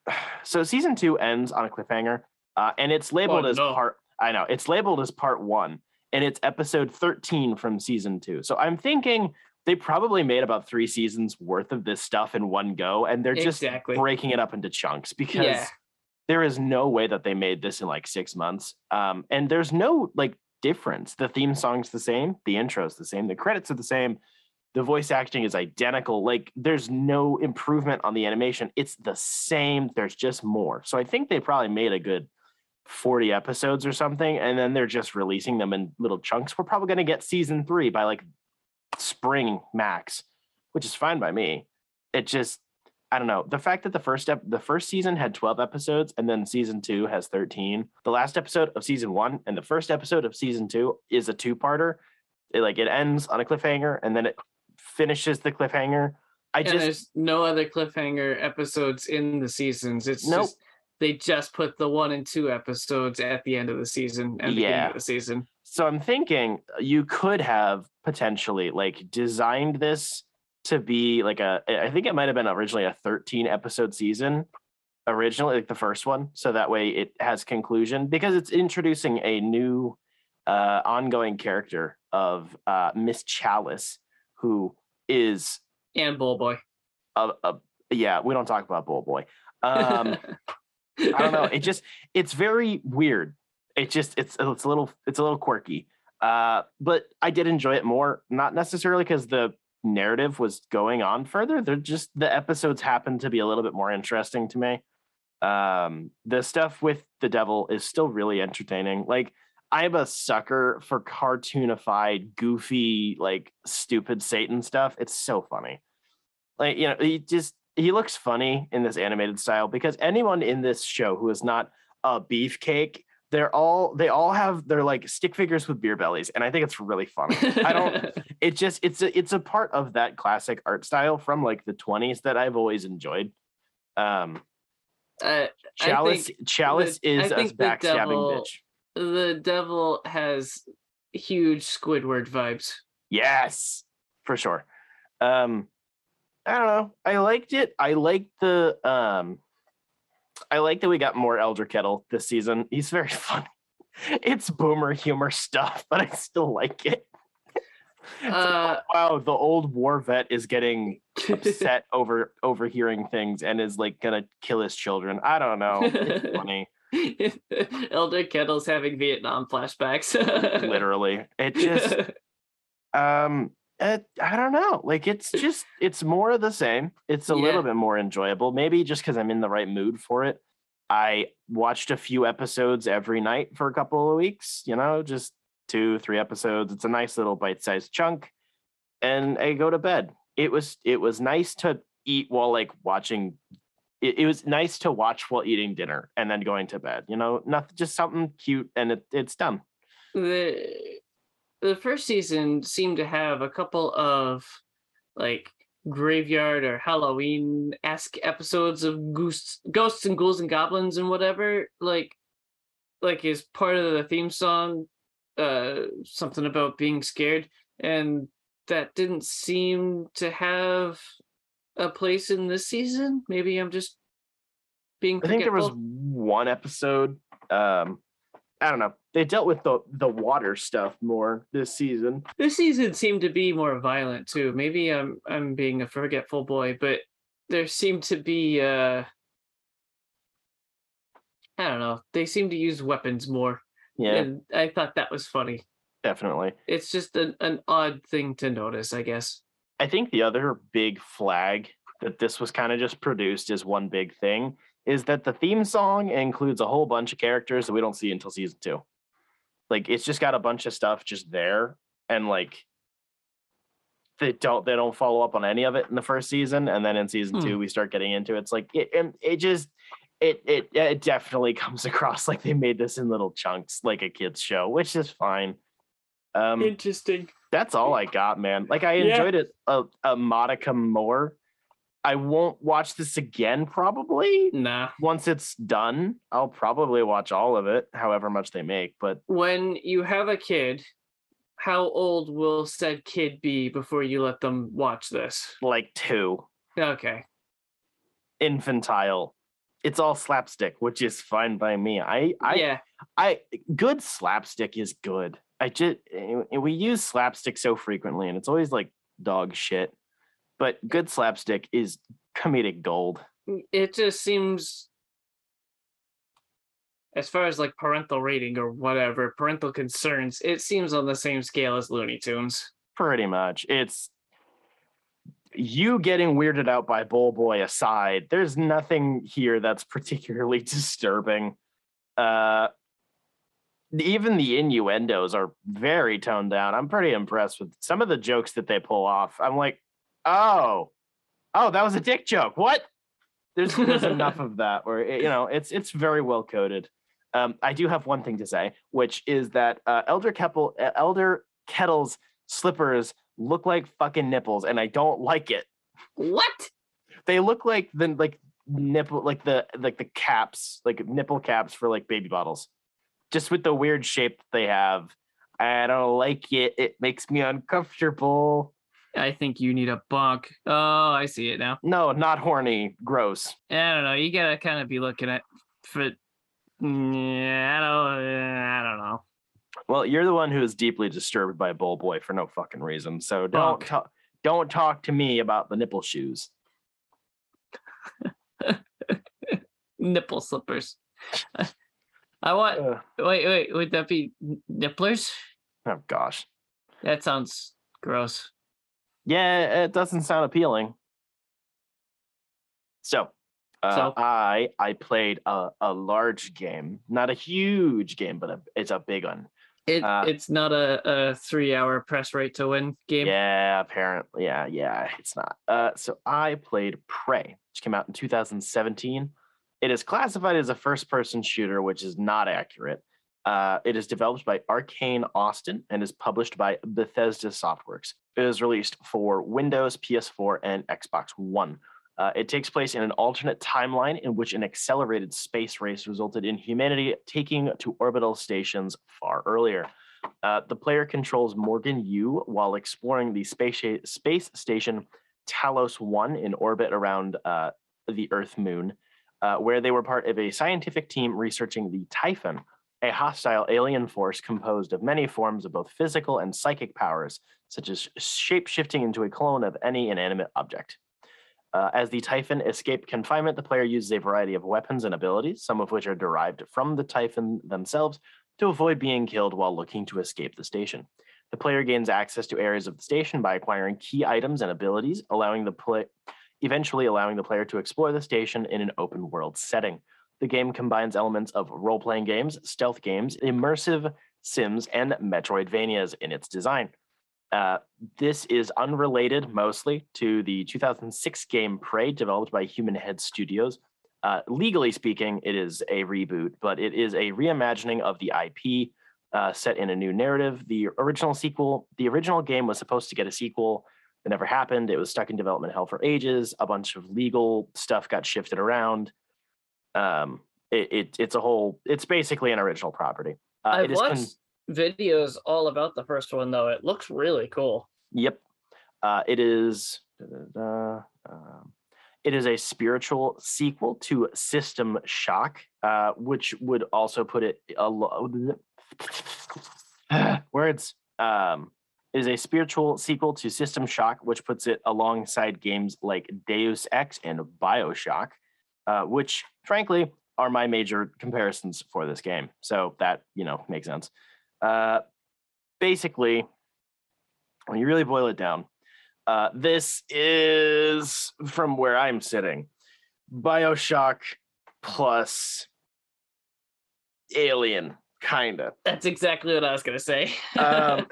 so season 2 ends on a cliffhanger uh and it's labeled Oh, as no. part I know. It's labeled as part 1 and it's episode 13 from season 2. So I'm thinking they probably made about 3 seasons worth of this stuff in one go and they're just Exactly. breaking it up into chunks because Yeah. there is no way that they made this in like six months. Um, and there's no like difference. The theme song's the same, the intro's the same, the credits are the same, the voice acting is identical. Like there's no improvement on the animation. It's the same. There's just more. So I think they probably made a good 40 episodes or something, and then they're just releasing them in little chunks. We're probably gonna get season three by like spring max, which is fine by me. It just I don't know. The fact that the first ep- the first season had 12 episodes and then season 2 has 13. The last episode of season 1 and the first episode of season 2 is a two-parter. It like it ends on a cliffhanger and then it finishes the cliffhanger. I and just there's no other cliffhanger episodes in the seasons. It's Nope. just they just put the one and two episodes at the end of the season and beginning Yeah. of the season. so I'm thinking you could have potentially like designed this to be like a I think it might have been originally a 13 episode season originally like the first one so that way it has conclusion because it's introducing a new uh ongoing character of uh Miss Chalice who is And Bull Boy. a, a yeah we don't talk about Bull Boy um I don't know. It just it's very weird. It just it's it's a little it's a little quirky. Uh, but I did enjoy it more, not necessarily because the narrative was going on further. They're just the episodes happened to be a little bit more interesting to me. Um, the stuff with the devil is still really entertaining. Like I'm a sucker for cartoonified, goofy, like stupid Satan stuff. It's so funny. Like, you know, he just he looks funny in this animated style because anyone in this show who is not a beefcake, they're all they all have they're like stick figures with beer bellies, and I think it's really funny. I don't. It just it's a it's a part of that classic art style from like the 20s that I've always enjoyed. Um, uh, Chalice Chalice the- is a backstabbing devil- bitch. the devil has huge Squidward vibes. Yes, for sure. Um, I don't know. I liked it. I liked the um, I like that we got more Elder Kettle this season. He's very funny. It's boomer humor stuff, but I still like it. Like, Uh, wow, the old war vet is getting upset over overhearing things and is like gonna kill his children. I don't know. It's funny, Elder Kettle's having Vietnam flashbacks. literally. It just um it, i don't know like it's just it's more of the same it's a Yeah. little bit more enjoyable maybe just because i'm in the right mood for it. I watched a few episodes every night for a couple of weeks you know just two three episodes it's a nice little bite-sized chunk and i go to bed. It was it was nice to eat while like watching it, it was nice to watch while eating dinner and then going to bed you know nothing just something cute and it, it's done. The the first season seemed to have a couple of like graveyard or Halloween esque episodes of ghosts, ghosts and ghouls and goblins and whatever. Like, like is part of the theme song, uh, something about being scared, and that didn't seem to have a place in this season. Maybe I'm just being. I think there was one episode. Um, I don't know. They dealt with the the water stuff more this season. This season seemed to be more violent too. Maybe I'm I'm being a forgetful boy, but there seemed to be uh I don't know. They seem to use weapons more. Yeah, And I thought that was funny. definitely. It's just an, an odd thing to notice, I guess. I think the other big flag that this was kind of just produced is one big thing is that the theme song includes a whole bunch of characters that we don't see until season two. Like it's just got a bunch of stuff just there, and like they don't they don't follow up on any of it in the first season, and then in season Hmm. two we start getting into it. it's like it and it just it it it definitely comes across like they made this in little chunks like a kids show, which is fine. Um, Interesting. that's all I got, man. Like I Yeah. enjoyed it a, a modicum more. I won't watch this again probably. Nah. Once it's done, I'll probably watch all of it, however much they make. But When you have a kid, how old will said kid be before you let them watch this? like two, Okay. infantile. It's all slapstick, which is fine by me. I I yeah. I good slapstick is good. I just eh, we use slapstick so frequently and it's always like dog shit. But good slapstick is comedic gold. It just seems as far as like parental rating or whatever, parental concerns, it seems on the same scale as Looney Tunes. pretty much it's you getting weirded out by bull boy aside there's nothing here that's particularly disturbing uh even the innuendos are very toned down i'm pretty impressed with some of the jokes that they pull off i'm like oh. Oh that was a dick joke. What? There's, there's enough of that where it- you know it's it's very well coded. Um, i do have one thing to say which is that uh, elder keppel uh, elder kettle's slippers look like fucking nipples and i don't like it. What? they look like the like nipple like the like the caps like nipple caps for like baby bottles. Just with the weird shape that they have. I don't like it. It makes me uncomfortable I think you need a bunk. Oh, I see it now. no not horny gross I don't know. You gotta kind of be looking at for. Yeah, I don't. I don't know. well you're the one who is deeply disturbed by a bull boy for no fucking reason so don't Fuck. talk don't talk to me about the nipple shoes Nipple slippers. I want. Ugh. Wait, wait. Would that be nipplers? oh gosh That sounds gross. Yeah, it doesn't sound appealing. So, uh, So? I I played a, a large game, not a huge game, but a, it's a big one. It Uh, it's not a, a three hour press rate to win game. Yeah, apparently, yeah, yeah, it's not. Uh, so I played Prey, which came out in 2017. It is classified as a first-person shooter, which is not accurate. Uh, it is developed by Arcane Austin and is published by Bethesda Softworks. It is released for Windows, PS4, and Xbox One. Uh, it takes place in an alternate timeline in which an accelerated space race resulted in humanity taking to orbital stations far earlier. Uh, the player controls Morgan Yu while exploring the space, space station Talos 1 in orbit around uh, the Earth moon, uh, where they were part of a scientific team researching the Typhon, a hostile alien force composed of many forms of both physical and psychic powers, such as shape shifting into a clone of any inanimate object. Uh, as the Typhon escape confinement, the player uses a variety of weapons and abilities, some of which are derived from the Typhon themselves, to avoid being killed while looking to escape the station. The player gains access to areas of the station by acquiring key items and abilities, allowing the play eventually allowing the player to explore the station in an open world setting. The game combines elements of role-playing games, stealth games, immersive sims, and Metroidvanias in its design. Uh, this is unrelated mostly to the 2006 game Prey, developed by Human Head Studios. Uh, legally speaking, it is a reboot, but it is a reimagining of the IP uh, set in a new narrative. The original sequel, the original game was supposed to get a sequel. It never happened. It was stuck in development hell for ages. A bunch of legal stuff got shifted around. Um, it, it it's a whole. It's basically an original property. Uh, I've is con- watched videos all about the first one though. It looks really cool. Yep. Uh, it is. um, it is a spiritual sequel to System Shock, uh, which would also put it a lo- words. Um, it is a spiritual sequel to System Shock, which puts it alongside games like Deus Ex and Bioshock, uh, which, frankly, are my major comparisons for this game. So that, you know, makes sense. Uh, basically, when you really boil it down, uh, this is from where I'm sitting Bioshock plus Alien, kind of. That's exactly what I was gonna say. Um,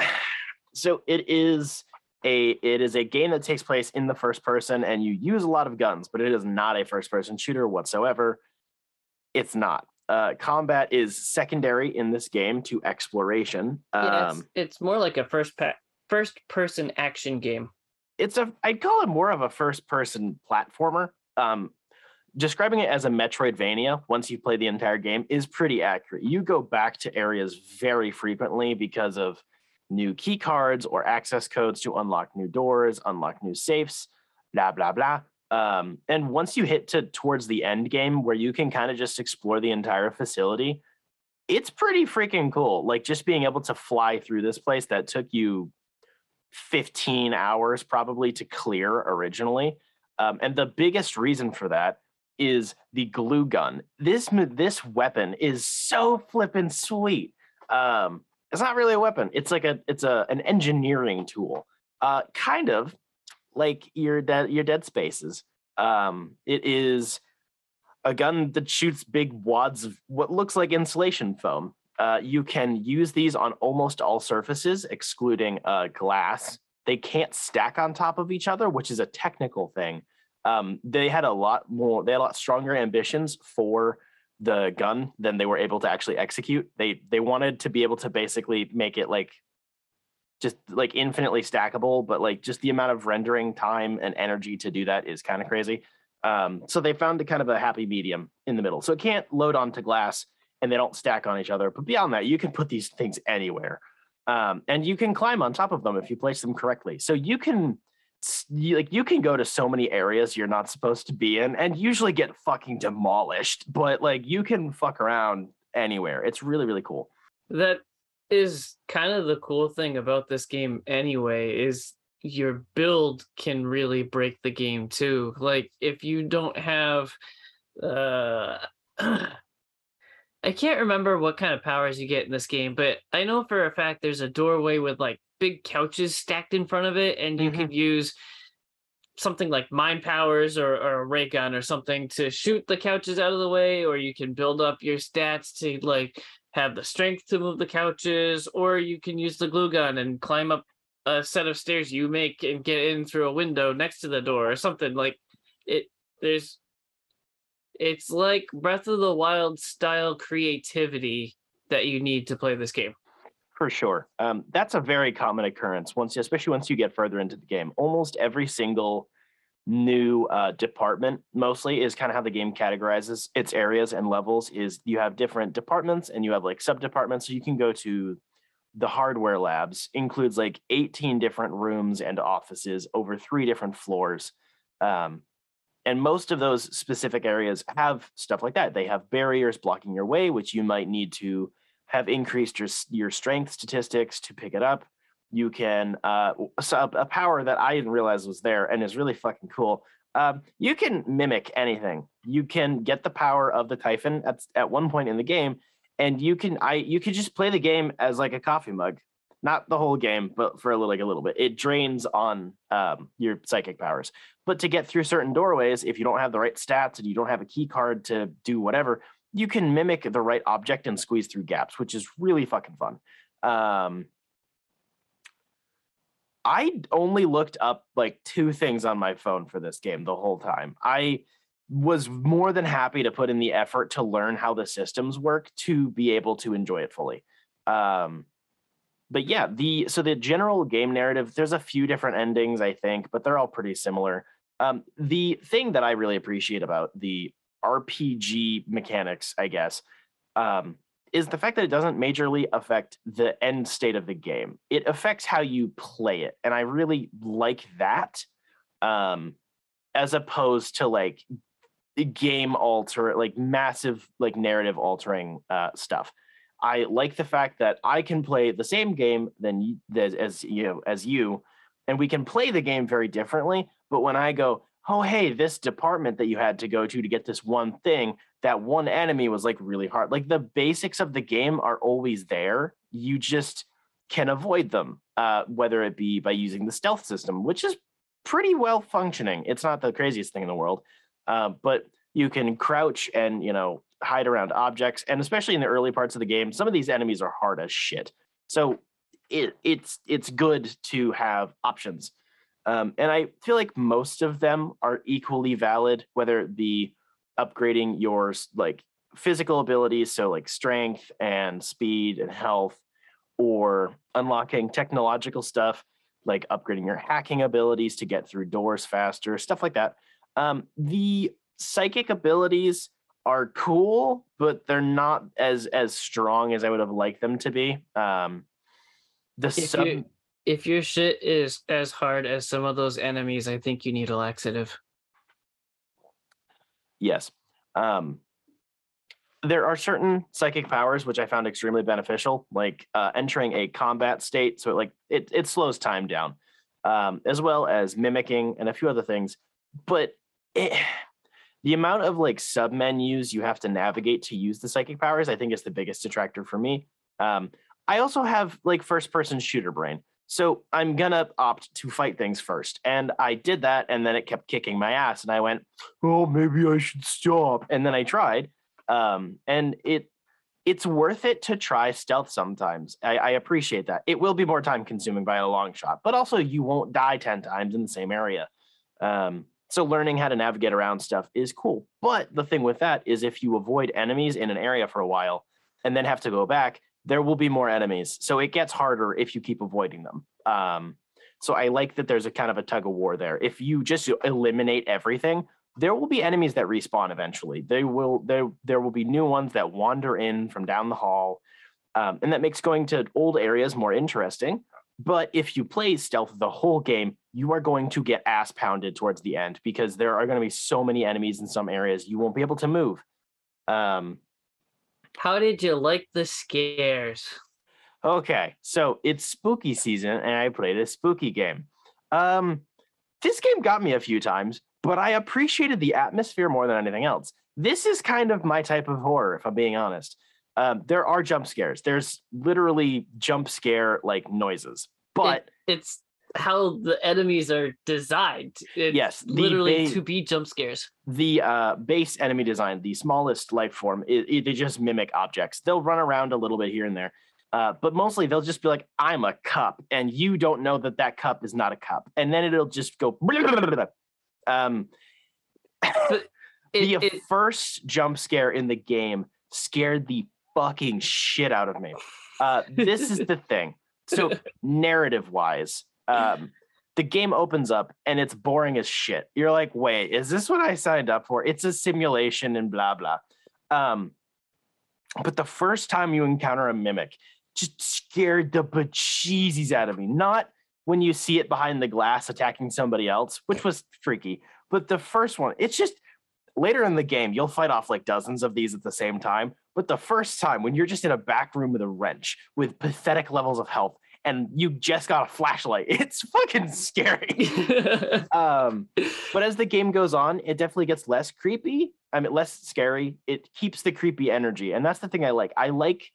so it is a it is a game that takes place in the first person, and you use a lot of guns, but it is not a first person shooter whatsoever. It's not. Uh, combat is secondary in this game to exploration. Yeah, it's, Um, it's more like a first pa- first person action game. it's a I'd call it more of a first person platformer. Um, describing it as a Metroidvania once you play the entire game is pretty accurate. You go back to areas very frequently because of new key cards or access codes to unlock new doors, unlock new safes, blah blah blah. Um, and once you hit to towards the end game where you can kind of just explore the entire facility, it's pretty freaking cool. Like just being able to fly through this place that took you 15 hours probably to clear originally. Um, and the biggest reason for that is the glue gun. This this weapon is so flippin' sweet. Um, it's not really a weapon. It's like a it's a an engineering tool. Uh, kind of like your dead your dead spaces. Um, it is a gun that shoots big wads of what looks like insulation foam. Uh, you can use these on almost all surfaces, excluding uh, glass. They can't stack on top of each other, which is a technical thing. Um, they had a lot more. They had a lot stronger ambitions for the gun than they were able to actually execute. They they wanted to be able to basically make it like just like infinitely stackable, but like just the amount of rendering time and energy to do that is kind of crazy. Um, so they found a kind of a happy medium in the middle. So it can't load onto glass and they don't stack on each other. But beyond that, you can put these things anywhere. Um, and you can climb on top of them if you place them correctly. So you can you, like you can go to so many areas you're not supposed to be in and usually get fucking demolished, but like you can fuck around anywhere. It's really really cool. That is kind of the cool thing about this game anyway is your build can really break the game too. Like if you don't have uh I can't remember what kind of powers you get in this game, but I know for a fact there's a doorway with like big couches stacked in front of it, and you Mhm. can use something like mind powers or, or a ray gun or something to shoot the couches out of the way, or you can build up your stats to like have the strength to move the couches, or you can use the glue gun and climb up a set of stairs you make and get in through a window next to the door or something like it. There's it's like Breath of the Wild style creativity that you need to play this game. For sure. Um, that's a very common occurrence once, especially once you get further into the game. Almost every single new uh, department, mostly, is kind of how the game categorizes its areas and levels. Is you have different departments and you have like sub departments. So you can go to the hardware labs, includes like 18 different rooms and offices over three different floors. Um, and most of those specific areas have stuff like that. They have barriers blocking your way, which you might need to have increased your your strength statistics to pick it up. You can uh, so a a power that I didn't realize was there and is really fucking cool. Um, you can mimic anything. You can get the power of the Typhon at at one point in the game, and you can I you could just play the game as like a coffee mug, not the whole game, but for a little like a little bit. It drains on um, your psychic powers. But to get through certain doorways, if you don't have the right stats and you don't have a key card to do whatever, you can mimic the right object and squeeze through gaps, which is really fucking fun. Um, I only looked up like two things on my phone for this game the whole time. I was more than happy to put in the effort to learn how the systems work to be able to enjoy it fully. Um, but yeah, the so the general game narrative, there's a few different endings, I think, but they're all pretty similar. Um, the thing that I really appreciate about the RPG mechanics, I guess, um, is the fact that it doesn't majorly affect the end state of the game. It affects how you play it, and I really like that, um, as opposed to like game alter, like massive, like narrative altering uh, stuff. I like the fact that I can play the same game than as, you as you, and we can play the game very differently. But when I go, oh hey, this department that you had to go to to get this one thing, that one enemy was like really hard. Like the basics of the game are always there. You just can avoid them, uh, whether it be by using the stealth system, which is pretty well functioning. It's not the craziest thing in the world, uh, but you can crouch and you know hide around objects, and especially in the early parts of the game, some of these enemies are hard as shit. So it, it's it's good to have options, um, and I feel like most of them are equally valid, whether it be upgrading your like physical abilities, so like strength and speed and health, or unlocking technological stuff like upgrading your hacking abilities to get through doors faster, stuff like that. Um, the psychic abilities are cool, but they're not as as strong as I would have liked them to be. Um, the If sub, you if your shit is as hard as some of those enemies, I think you need a laxative. yes, um, there are certain psychic powers which I found extremely beneficial, like uh, entering a combat state, so it like it it slows time down, um, as well as mimicking and a few other things. But it, the amount of like sub menus you have to navigate to use the psychic powers, I think, is the biggest detractor for me. Um, I also have like first person shooter brain. So I'm gonna opt to fight things first. And I did that, and then it kept kicking my ass. And I went, Oh, maybe I should stop. And then I tried. Um, and it it's worth it to try stealth sometimes. I, I appreciate that. It will be more time consuming by a long shot, but also you won't die 10 times in the same area. Um, so learning how to navigate around stuff is cool. But the thing with that is if you avoid enemies in an area for a while and then have to go back, there will be more enemies. So it gets harder if you keep avoiding them. Um, so I like that there's a kind of a tug of war there. If you just eliminate everything, there will be enemies that respawn eventually. They will there there will be new ones that wander in from down the hall. Um, and that makes going to old areas more interesting. But if you play stealth the whole game, you are going to get ass pounded towards the end because there are going to be so many enemies in some areas you won't be able to move. Um, How did you like the scares? Okay, so it's spooky season, and I played a spooky game. Um, this game got me a few times, but I appreciated the atmosphere more than anything else. This is kind of my type of horror, if I'm being honest. Um, there are jump scares. There's literally jump scare like noises, but It's how the enemies are designed. It's Yes, literally ba- to be jump scares. the uh, base enemy design, the smallest life form, i i- they just mimic objects. They'll run around a little bit here and there, uh, but mostly they'll just be like, "I'm a cup," and you don't know that that cup is not a cup, and then it'll just go. Um, it, the it, first jump scare in the game scared the fucking shit out of me. Uh, this is the thing. So narrative wise, um, the game opens up and it's boring as shit. You're like, wait, is this what I signed up for? It's a simulation and blah blah. Um, but the first time you encounter a mimic, just scared the bejesus out of me. Not when you see it behind the glass attacking somebody else, which was freaky. But the first one, it's just later in the game, you'll fight off like dozens of these at the same time. But the first time, when you're just in a back room with a wrench with pathetic levels of health and you just got a flashlight, it's fucking scary. um, but as the game goes on, it definitely gets less creepy. I mean, less scary. It keeps the creepy energy, and that's the thing I like. I like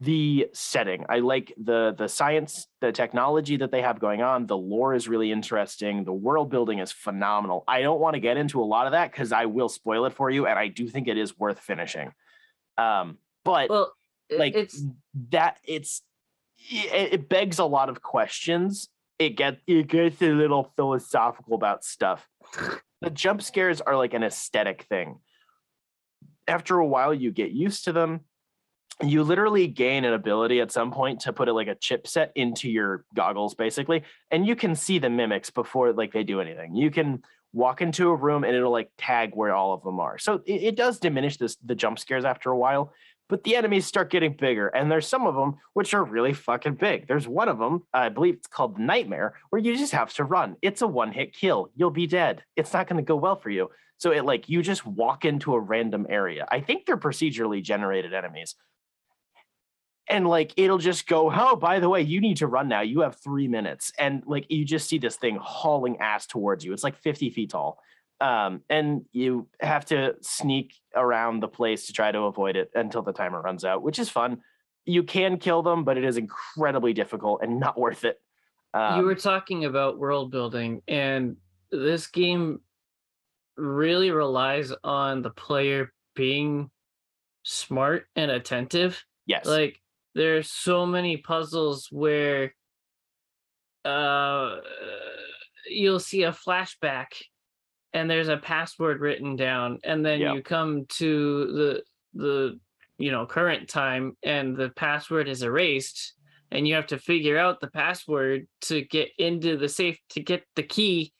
the setting. I like the the science, the technology that they have going on. The lore is really interesting. The world building is phenomenal. I don't want to get into a lot of that because I will spoil it for you, and I do think it is worth finishing. Um, but well, like it's that, it's it, it begs a lot of questions. It gets it gets a little philosophical about stuff. The jump scares are like an aesthetic thing. After a while, you get used to them. You literally gain an ability at some point to put it like a chipset into your goggles, basically, and you can see the mimics before like they do anything. You can walk into a room and it'll like tag where all of them are. So it, it does diminish this the jump scares after a while, but the enemies start getting bigger and there's some of them which are really fucking big. There's one of them i believe it's called nightmare where you just have to run. It's a one hit kill. You'll be dead. It's not going to go well for you. So it like you just walk into a random area. I think they're procedurally generated enemies. And like it'll just go oh by the way you need to run now. You have three minutes. And like you just see this thing hauling ass towards you. It's like 50 feet tall Um, and you have to sneak around the place to try to avoid it until the timer runs out, which is fun. You can kill them, but it is incredibly difficult and not worth it. Um, you were talking about world building, and this game really relies on the player being smart and attentive. yes, Like there are so many puzzles where uh you'll see a flashback and there's a password written down and then Yep. you come to the the you know current time and the password is erased and you have to figure out the password to get into the safe to get the key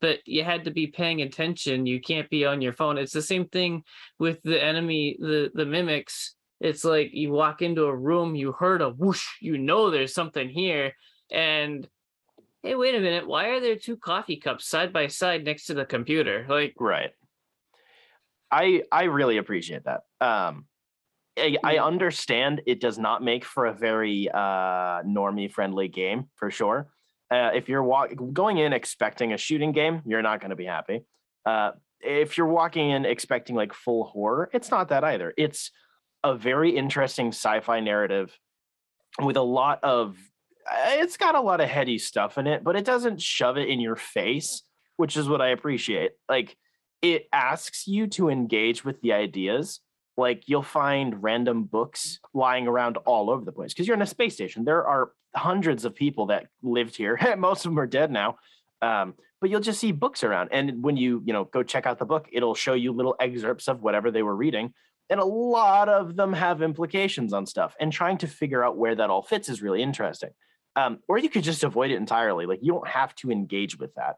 but you had to be paying attention you can't be on your phone it's the same thing with the enemy the the mimics it's like you walk into a room you heard a whoosh you know there's something here and hey wait a minute why are there two coffee cups side by side next to the computer like right. I I really appreciate that. Um, I, I understand it does not make for a very uh normie friendly game for sure. Uh, if you're walk- going in expecting a shooting game, you're not going to be happy. Uh, if you're walking in expecting like full horror, it's not that either. It's a very interesting sci-fi narrative with a lot of it's got a lot of heady stuff in it, but it doesn't shove it in your face, which is what I appreciate. Like it asks you to engage with the ideas. Like you'll find random books lying around all over the place because you're in a space station. There are hundreds of people that lived here. Most of them are dead now. Um, but you'll just see books around. And when you, you know, go check out the book, it'll show you little excerpts of whatever they were reading. And a lot of them have implications on stuff. And trying to figure out where that all fits is really interesting. Um, or you could just avoid it entirely. Like you don't have to engage with that.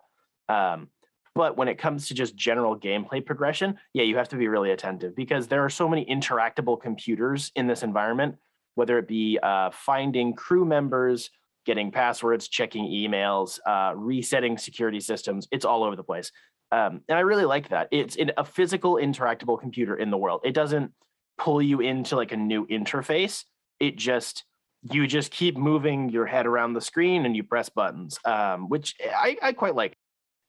Um, but when it comes to just general gameplay progression, yeah, you have to be really attentive because there are so many interactable computers in this environment, whether it be uh, finding crew members, getting passwords, checking emails, uh, resetting security systems. It's all over the place. Um, and I really like that. It's in a physical, interactable computer in the world. It doesn't pull you into like a new interface. It just you just keep moving your head around the screen and you press buttons, um, which I, I quite like.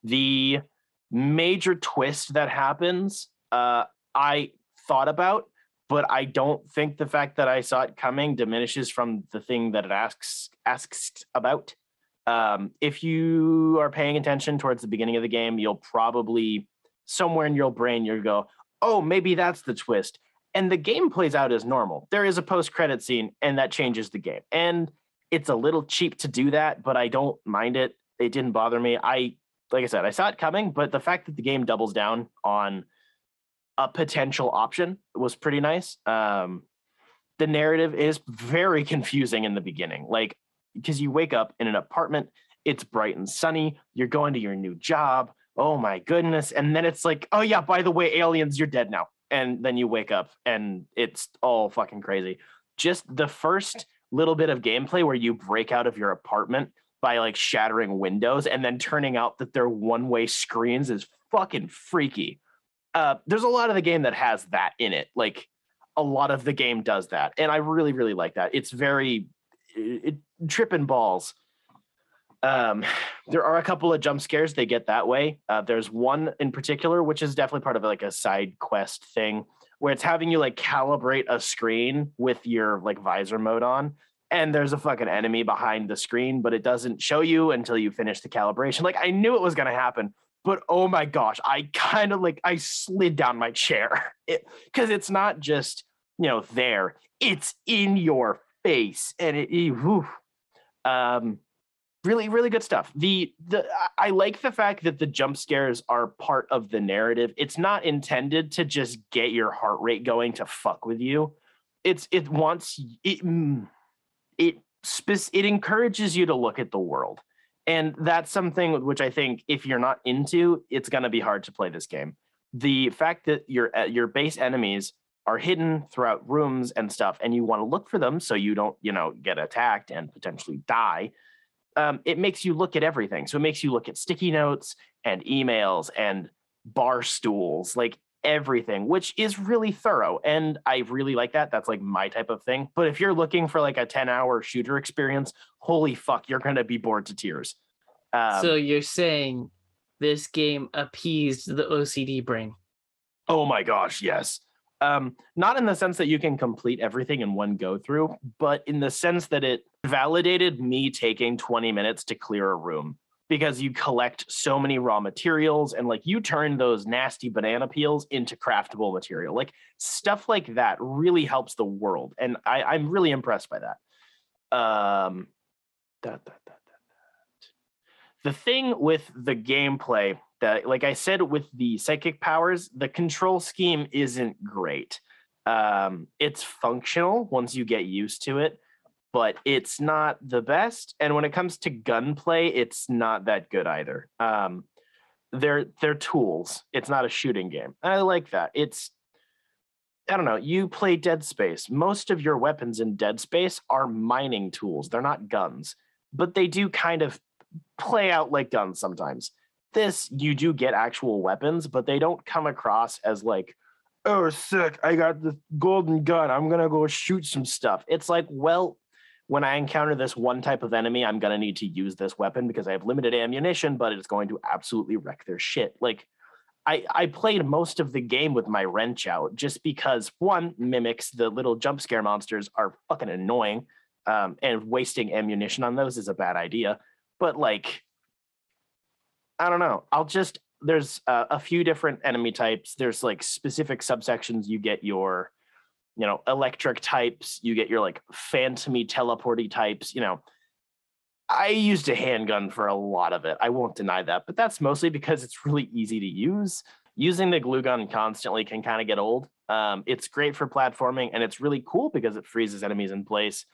The major twist that happens, uh, I thought about, but I don't think the fact that I saw it coming diminishes from the thing that it asks asks about. Um, if you are paying attention towards the beginning of the game, you'll probably somewhere in your brain you'll go, "Oh, maybe that's the twist." And the game plays out as normal. There is a post-credit scene, and that changes the game. And it's a little cheap to do that, but I don't mind it. It didn't bother me. I like I said, I saw it coming, but the fact that the game doubles down on a potential option was pretty nice. Um, the narrative is very confusing in the beginning, like because you wake up in an apartment, it's bright and sunny, you're going to your new job. Oh my goodness. And then it's like, oh yeah, by the way, aliens, you're dead now. And then you wake up and it's all fucking crazy. Just the first little bit of gameplay where you break out of your apartment by like shattering windows and then turning out that they're one way screens is fucking freaky. Uh, there's a lot of the game that has that in it. Like a lot of the game does that. And I really, really like that. It's very it, it, tripping balls. Um, there are a couple of jump scares they get that way. Uh, there's one in particular, which is definitely part of like a side quest thing where it's having you like calibrate a screen with your like visor mode on and there's a fucking enemy behind the screen, but it doesn't show you until you finish the calibration. Like I knew it was gonna happen, but oh my gosh, I kind of like I slid down my chair because it, it's not just you know there, it's in your face, and it, it um really really good stuff. The the I like the fact that the jump scares are part of the narrative. It's not intended to just get your heart rate going to fuck with you. It's it wants it. Mm, it it encourages you to look at the world and that's something which i think if you're not into it's going to be hard to play this game the fact that your uh, your base enemies are hidden throughout rooms and stuff and you want to look for them so you don't you know get attacked and potentially die um, it makes you look at everything so it makes you look at sticky notes and emails and bar stools like everything, which is really thorough. And I really like that. That's like my type of thing. But if you're looking for like a 10 hour shooter experience, holy fuck, you're going to be bored to tears. Um, so you're saying this game appeased the OCD brain. Oh my gosh, yes. Um, not in the sense that you can complete everything in one go through, but in the sense that it validated me taking 20 minutes to clear a room because you collect so many raw materials and like you turn those nasty banana peels into craftable material. Like stuff like that really helps the world. And I, I'm really impressed by that. Um, da, da, da, the thing with the gameplay that like i said with the psychic powers the control scheme isn't great um it's functional once you get used to it but it's not the best and when it comes to gunplay it's not that good either um they're they're tools it's not a shooting game i like that it's i don't know you play dead space most of your weapons in dead space are mining tools they're not guns but they do kind of play out like guns sometimes. This, you do get actual weapons, but they don't come across as like, oh, sick, I got the golden gun. I'm to go shoot some stuff. It's like, well, when I encounter this one type of enemy, I'm going to need to use this weapon because I have limited ammunition, but it's going to absolutely wreck their shit. Like, I, I played most of the game with my wrench out just because one mimics the little jump scare monsters are fucking annoying, um, and wasting ammunition on those is a bad idea. But like i don't know. I'll just there's uh, a few different enemy types. There's like specific subsections you get your you know electric types you get your like phantomy teleporty types you know i used a handgun for a lot of it i won't deny that but that's mostly because it's really easy to use using the glue gun constantly can kind of get old um, it's great for platforming and it's really cool because it freezes enemies in place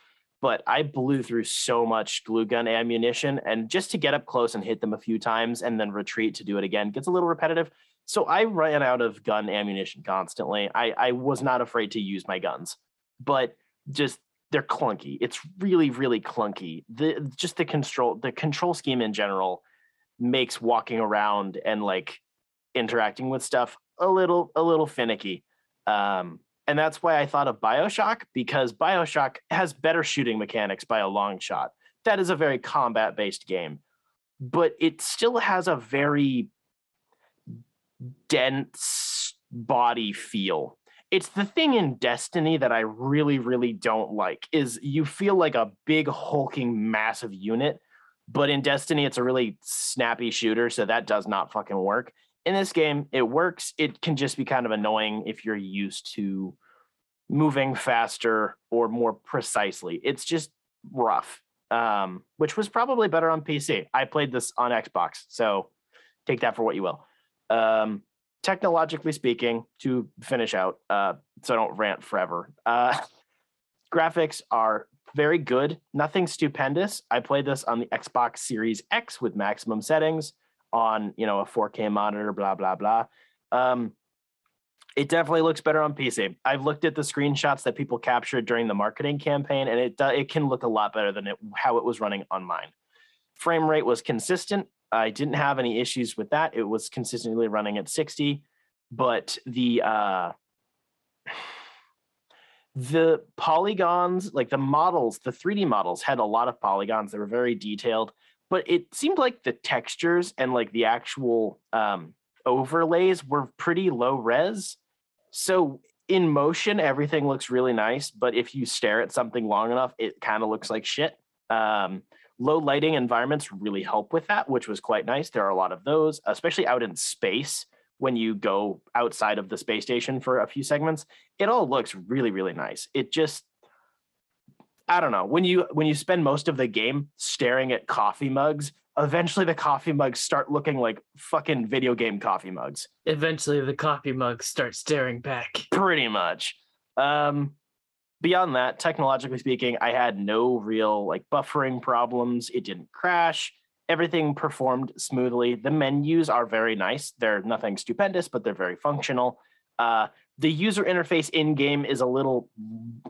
but I blew through so much glue gun ammunition. And just to get up close and hit them a few times and then retreat to do it again gets a little repetitive. So I ran out of gun ammunition constantly. I, I was not afraid to use my guns, but just they're clunky. It's really, really clunky. The just the control the control scheme in general makes walking around and like interacting with stuff a little a little finicky. Um, and that's why I thought of Bioshock because Bioshock has better shooting mechanics by a long shot. That is a very combat based game, but it still has a very dense body feel. It's the thing in Destiny that I really, really don't like is you feel like a big hulking massive unit, but in Destiny it's a really snappy shooter, so that does not fucking work. In this game it works. It can just be kind of annoying if you're used to moving faster or more precisely. It's just rough um, which was probably better on pc i played this on xbox so take that for what you will um, technologically speaking to finish out uh, so i don't rant forever uh, graphics are very good nothing stupendous i played this on the xbox series x with maximum settings on you know a 4K monitor, blah blah blah. Um, it definitely looks better on PC. I've looked at the screenshots that people captured during the marketing campaign, and it it can look a lot better than it, how it was running on mine. Frame rate was consistent. I didn't have any issues with that. It was consistently running at 60, but the uh, the polygons, like the models, the 3D models had a lot of polygons. They were very detailed but it seemed like the textures and like the actual um, overlays were pretty low res. So in motion, everything looks really nice, but if you stare at something long enough, it kind of looks like shit. Um, low lighting environments really help with that, which was quite nice. There are a lot of those, especially out in space when you go outside of the space station for a few segments. It all looks really, really nice. It just I don't know when you when you spend most of the game staring at coffee mugs, eventually the coffee mugs start looking like fucking video game coffee mugs. Eventually, the coffee mugs start staring back. Pretty much. Um, beyond that, technologically speaking, I had no real like buffering problems. It didn't crash. Everything performed smoothly. The menus are very nice. They're nothing stupendous, but they're very functional. Uh, the user interface in game is a little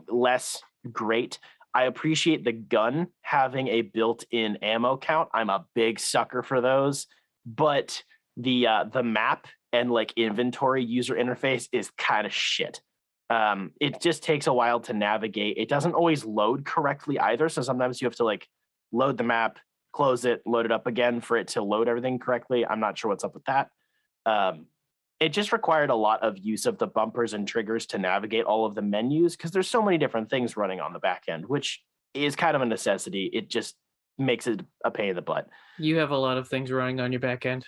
less great. I appreciate the gun having a built-in ammo count. I'm a big sucker for those, but the uh, the map and like inventory user interface is kind of shit. Um, it just takes a while to navigate. It doesn't always load correctly either, so sometimes you have to like load the map, close it, load it up again for it to load everything correctly. I'm not sure what's up with that. Um, it just required a lot of use of the bumpers and triggers to navigate all of the menus because there's so many different things running on the back end, which is kind of a necessity. It just makes it a pain in the butt. You have a lot of things running on your back end.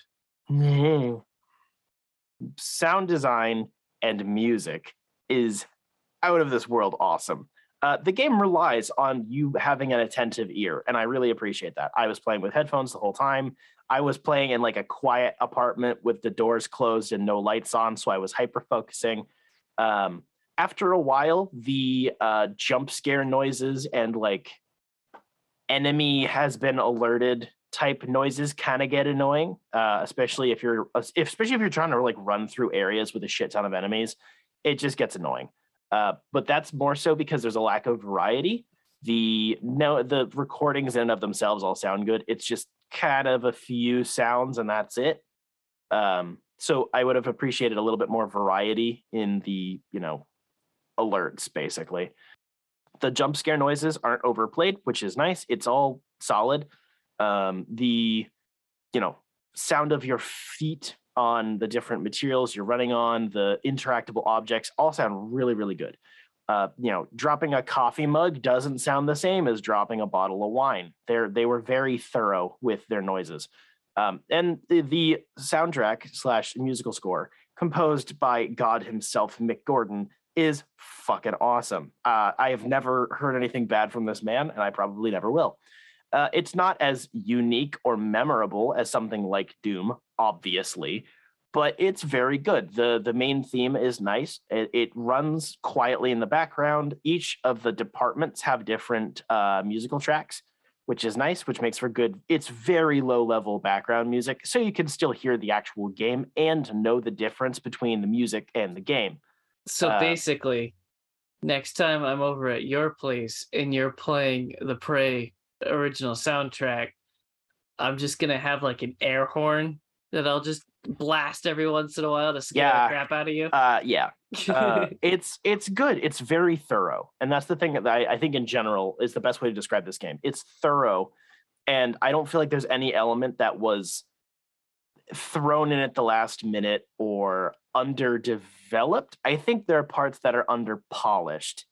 Sound design and music is out of this world awesome. Uh, the game relies on you having an attentive ear, and I really appreciate that. I was playing with headphones the whole time. I was playing in like a quiet apartment with the doors closed and no lights on, so I was hyper focusing. Um, after a while, the uh, jump scare noises and like enemy has been alerted type noises kind of get annoying, uh, especially if you're especially if you're trying to like run through areas with a shit ton of enemies. It just gets annoying. Uh, but that's more so because there's a lack of variety. The no, the recordings in and of themselves all sound good. It's just kind of a few sounds and that's it. Um, so I would have appreciated a little bit more variety in the you know alerts, basically. The jump scare noises aren't overplayed, which is nice. It's all solid. Um, the you know sound of your feet on the different materials you're running on, the interactable objects all sound really, really good. Uh, you know, dropping a coffee mug doesn't sound the same as dropping a bottle of wine. They're they were very thorough with their noises. Um, and the, the soundtrack slash musical score, composed by God himself, Mick Gordon, is fucking awesome. Uh, I have never heard anything bad from this man, and I probably never will. Uh, it's not as unique or memorable as something like Doom, obviously, but it's very good. the The main theme is nice. It, it runs quietly in the background. Each of the departments have different uh, musical tracks, which is nice, which makes for good. It's very low level background music, so you can still hear the actual game and know the difference between the music and the game. So Uh, basically, next time I'm over at your place and you're playing the Prey original soundtrack, I'm just gonna have like an air horn that I'll just blast every once in a while to scare Yeah. the crap out of you. Uh, yeah, uh, it's it's good. It's very thorough, and that's the thing that I, I think in general is the best way to describe this game. It's thorough, and I don't feel like there's any element that was thrown in at the last minute or underdeveloped. I think there are parts that are under polished,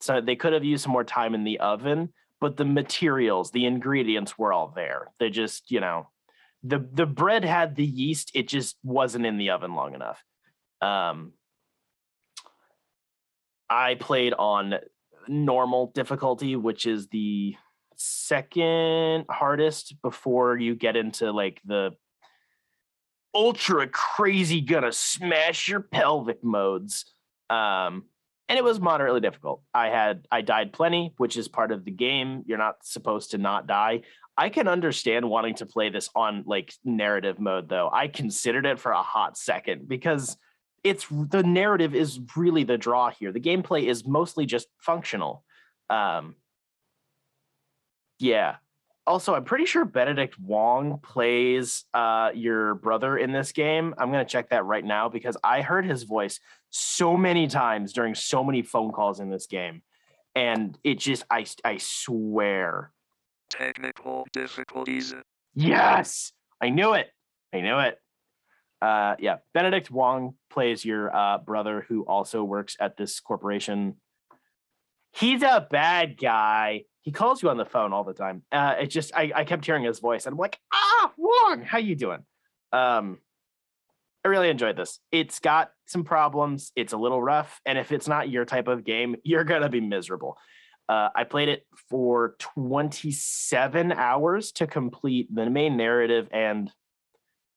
so they could have used some more time in the oven. But the materials, the ingredients were all there. They just, you know, the the bread had the yeast. It just wasn't in the oven long enough. Um, I played on normal difficulty, which is the second hardest before you get into like the ultra crazy gonna smash your pelvic modes. Um, and it was moderately difficult. I had I died plenty, which is part of the game. You're not supposed to not die. I can understand wanting to play this on like narrative mode though. I considered it for a hot second because it's the narrative is really the draw here. The gameplay is mostly just functional. Um, yeah. Also, I'm pretty sure Benedict Wong plays uh, your brother in this game. I'm gonna check that right now because I heard his voice so many times during so many phone calls in this game, and it just I I swear, Technical difficulties. yes, I knew it. I knew it. Uh, yeah, Benedict Wong plays your uh, brother who also works at this corporation. He's a bad guy. He calls you on the phone all the time. Uh, it just I, I kept hearing his voice and I'm like, ah, Wong, how you doing? Um, I really enjoyed this. It's got some problems. It's a little rough, and if it's not your type of game, you're gonna be miserable. Uh, I played it for 27 hours to complete the main narrative and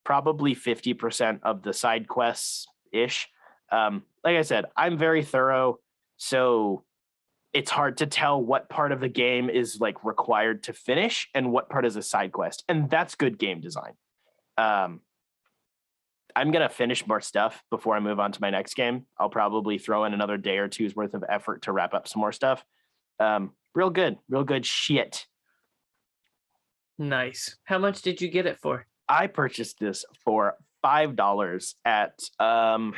probably 50% of the side quests ish. Um, like I said, I'm very thorough, so it's hard to tell what part of the game is like required to finish and what part is a side quest, and that's good game design. Um, I'm gonna finish more stuff before I move on to my next game. I'll probably throw in another day or two's worth of effort to wrap up some more stuff. Um, real good, real good shit. nice. How much did you get it for? I purchased this for five dollars at um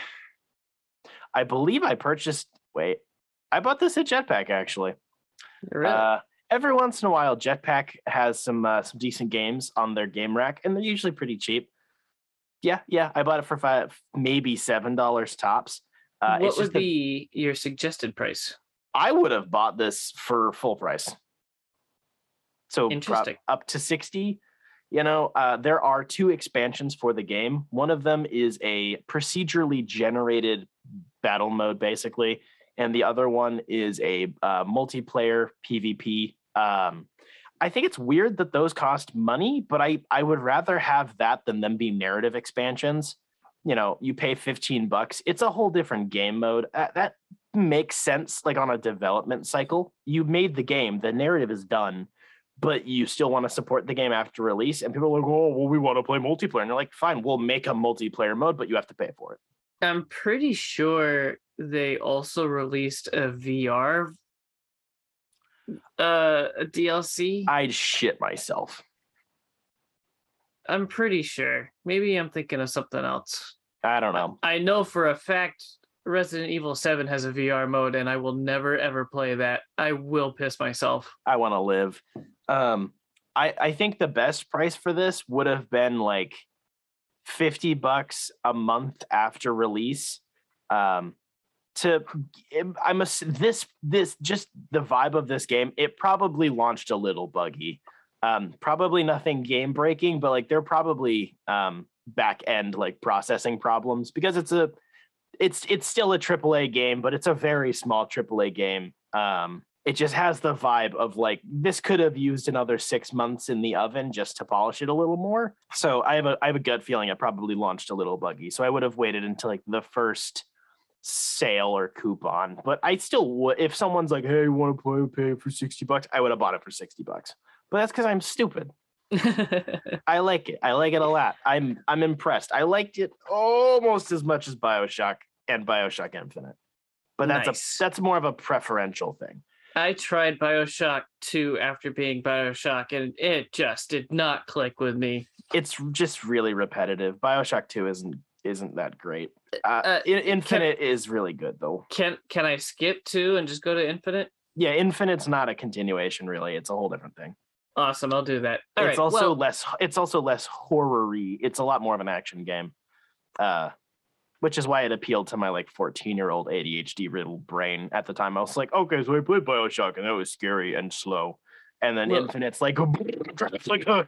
I believe I purchased wait, I bought this at Jetpack actually. Really? Uh every once in a while, Jetpack has some uh, some decent games on their game rack, and they're usually pretty cheap. Yeah, yeah, I bought it for five, maybe seven dollars tops. Uh, what would be your suggested price? I would have bought this for full price. So Interesting. up to 60. You know, uh, there are two expansions for the game. One of them is a procedurally generated battle mode, basically, and the other one is a uh, multiplayer PvP. Um, I think it's weird that those cost money, but I I would rather have that than them be narrative expansions. You know, you pay 15 bucks. It's a whole different game mode. Uh, that makes sense like on a development cycle. You made the game, the narrative is done, but you still want to support the game after release. And people are like, oh, well, we want to play multiplayer. And you're like, fine, we'll make a multiplayer mode, but you have to pay for it. I'm pretty sure they also released a VR uh a DLC. I'd shit myself. I'm pretty sure. Maybe I'm thinking of something else. I don't know. I know for a fact Resident Evil 7 has a VR mode and I will never ever play that. I will piss myself. I want to live. Um, I I think the best price for this would have been like fifty bucks a month after release. Um, to I must this this just the vibe of this game. It probably launched a little buggy. Um, probably nothing game breaking, but like they're probably um back end like processing problems because it's a it's it's still a AAA game, but it's a very small AAA game. Um, it just has the vibe of like this could have used another six months in the oven just to polish it a little more. So I have a I have a gut feeling it probably launched a little buggy. So I would have waited until like the first sale or coupon. But I still would if someone's like, hey, you want to play pay for 60 bucks, I would have bought it for 60 bucks. But that's because I'm stupid. I like it. I like it a lot. I'm I'm impressed. I liked it almost as much as Bioshock and Bioshock Infinite. But that's Nice. a that's more of a preferential thing. I tried BioShock 2 after being BioShock and it just did not click with me. It's just really repetitive. Bioshock 2 isn't isn't that great. Uh, Uh, In- Infinite is really good though. Can can I skip 2 and just go to Infinite? Yeah, Infinite's not a continuation really. It's a whole different thing. Awesome, I'll do that. All it's right. also well, less it's also less horror-y. It's a lot more of an action game. Uh which is why it appealed to my like 14 year old ADHD riddled brain at the time. I was like, okay, so I played Bioshock and that was scary and slow. And then Well- Infinite's like, like oh,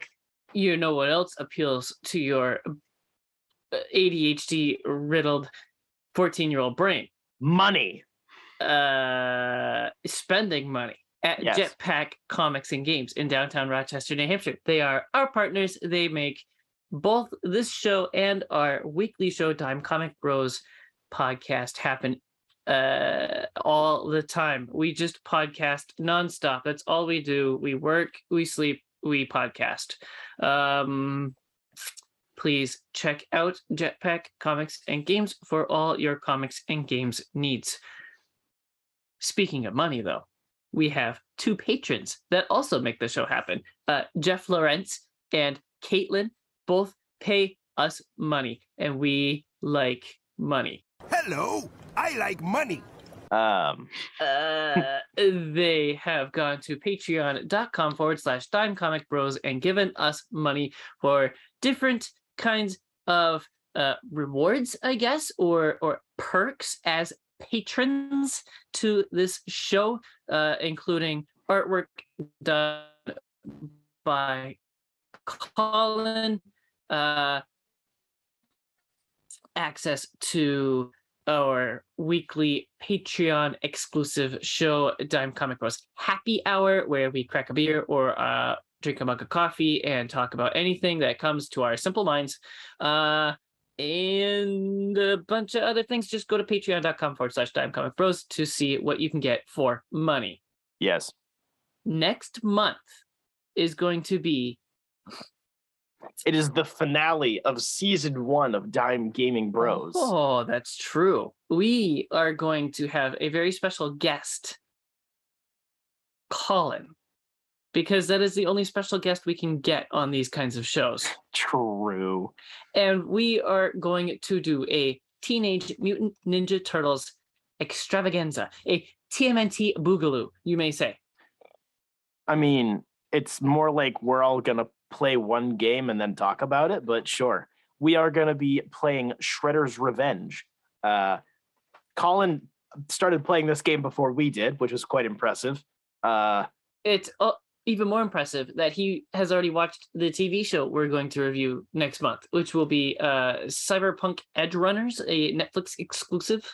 you know what else appeals to your uh, ADHD riddled 14 year old brain? money. Uh, spending money at Yes. Jetpack Comics and Games in downtown Rochester, New Hampshire. They are our partners. They make both this show and our weekly show, Dime Comic Bros podcast, happen uh all the time. We just podcast nonstop. That's all we do. We work, we sleep, we podcast. Um please check out Jetpack Comics and Games for all your comics and games needs. Speaking of money, though, we have two patrons that also make the show happen. Uh, Jeff Lawrence and Caitlin both pay us money, and we like money. Hello, I like money. Um Uh, they have gone to patreon.com forward slash dime comic bros and given us money for different kinds of uh, rewards, I guess, or or perks as patrons to this show, uh, including artwork done by Colin, uh, access to our weekly Patreon exclusive show, Dime Comic Bros. Happy Hour, where we crack a beer or uh, drink a mug of coffee and talk about anything that comes to our simple minds. Uh, and a bunch of other things. Just go to patreon.com forward slash Dime Comic Bros to see what you can get for money. yes. Next month is going to be It is the finale of season one of Dime Gaming Bros. Oh, that's true. We are going to have a very special guest, Colin, because that is the only special guest we can get on these kinds of shows. True. And we are going to do a Teenage Mutant Ninja Turtles extravaganza, a TMNT boogaloo, you may say. I mean, it's more like we're all gonna play one game and then talk about it, but sure. We are gonna be playing Shredder's Revenge. Uh Colin started playing this game before we did, which was quite impressive. Uh It's uh, even more impressive that he has already watched the TV show we're going to review next month, which will be uh, Cyberpunk Edgerunners, a Netflix exclusive.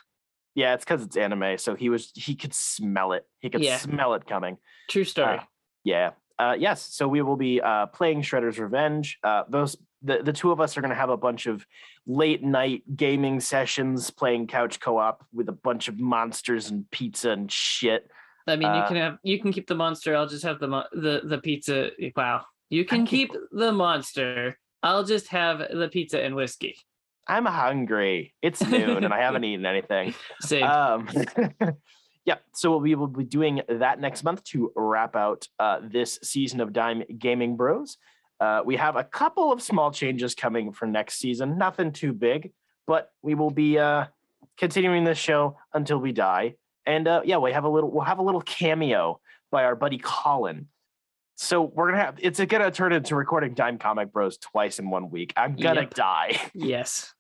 yeah, it's because it's anime, so he was he could smell it. He could Yeah. smell it coming. True story. Uh, Yeah. Uh, yes. So we will be uh, playing Shredder's Revenge. Uh, those the, the two of us are going to have a bunch of late night gaming sessions, playing couch co op with a bunch of monsters and pizza and shit. I mean, you uh, can have you can keep the monster. I'll just have the mo- the the pizza. Wow, you can keep- keep the monster. I'll just have the pizza and whiskey. I'm hungry. It's noon and I haven't eaten anything. Same. Um, yeah. So we will be doing that next month to wrap out uh, this season of Dime Gaming Bros. Uh, we have a couple of small changes coming for next season. Nothing too big, but we will be uh, continuing this show until we die. And uh, yeah, we have a little. We'll have a little cameo by our buddy Colin. So we're gonna have. It's gonna turn into recording Dime Comic Bros twice in one week. I'm gonna Yep. die. yes.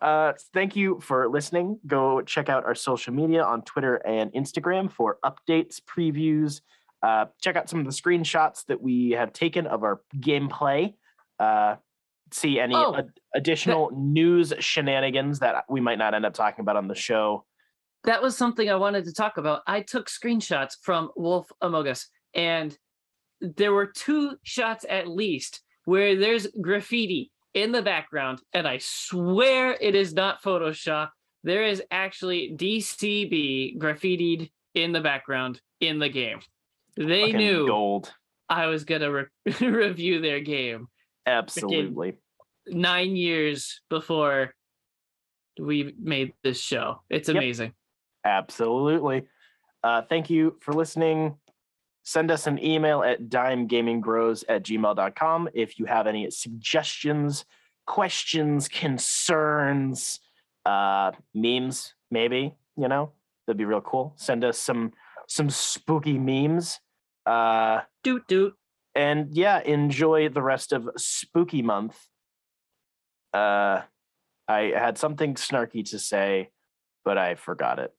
uh, thank you for listening. Go check out our social media on Twitter and Instagram for updates, previews. Uh, check out some of the screenshots that we have taken of our gameplay. Uh, see any Oh, ad- additional news shenanigans that we might not end up talking about on the show. That was something I wanted to talk about. I took screenshots from Wolf Among Us, and there were two shots at least where there's graffiti in the background, and I swear it is not Photoshop. There is actually DCB graffitied in the background in the game. They Fucking knew gold. I was gonna re- review their game Absolutely. nine years before we made this show. It's amazing. Absolutely. Uh, thank you for listening. Send us an email at dimegamingbros at gmail.com if you have any suggestions, questions, concerns, uh, memes, maybe, you know, that'd be real cool. Send us some some spooky memes. Uh, Doot doot. and yeah, enjoy the rest of spooky month. Uh, I had something snarky to say, but I forgot it.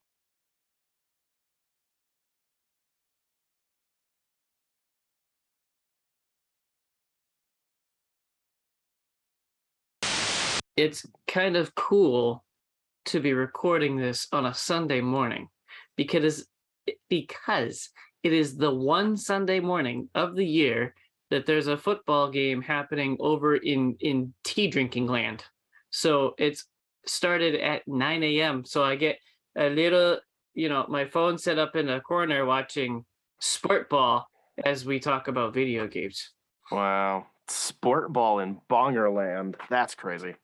It's kind of cool to be recording this on a Sunday morning because because it is the one Sunday morning of the year that there's a football game happening over in in tea drinking land. So it's started at 9 a.m. So I get a little, you know, my phone set up in a corner watching sport ball as we talk about video games. Wow. Sport ball in Bongerland. That's crazy.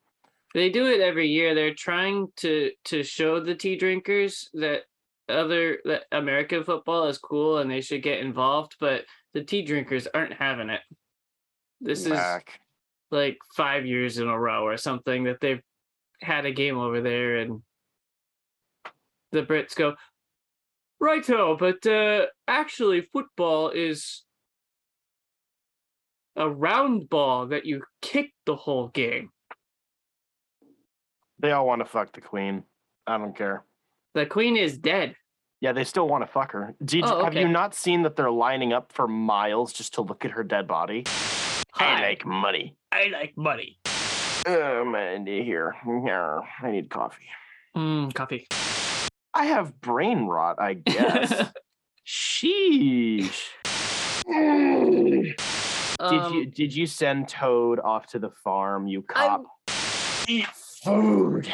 They do it every year. They're trying to to show the tea drinkers that other that American football is cool and they should get involved, but the tea drinkers aren't having it. This is like five years in a row or something that they've had a game over there and the Brits go, Righto, but uh actually football is a round ball that you kick the whole game. They all want to fuck the queen. I don't care. The queen is dead. Yeah, they still want to fuck her. Did, Oh, Have you not seen that they're lining up for miles just to look at her dead body? I Hi. like money. I like money. Oh, man, here. Yeah, I need coffee. Mm, coffee. I have brain rot, I guess. Sheesh. did Um, you did you send Toad off to the farm, you I- cop? Eat food.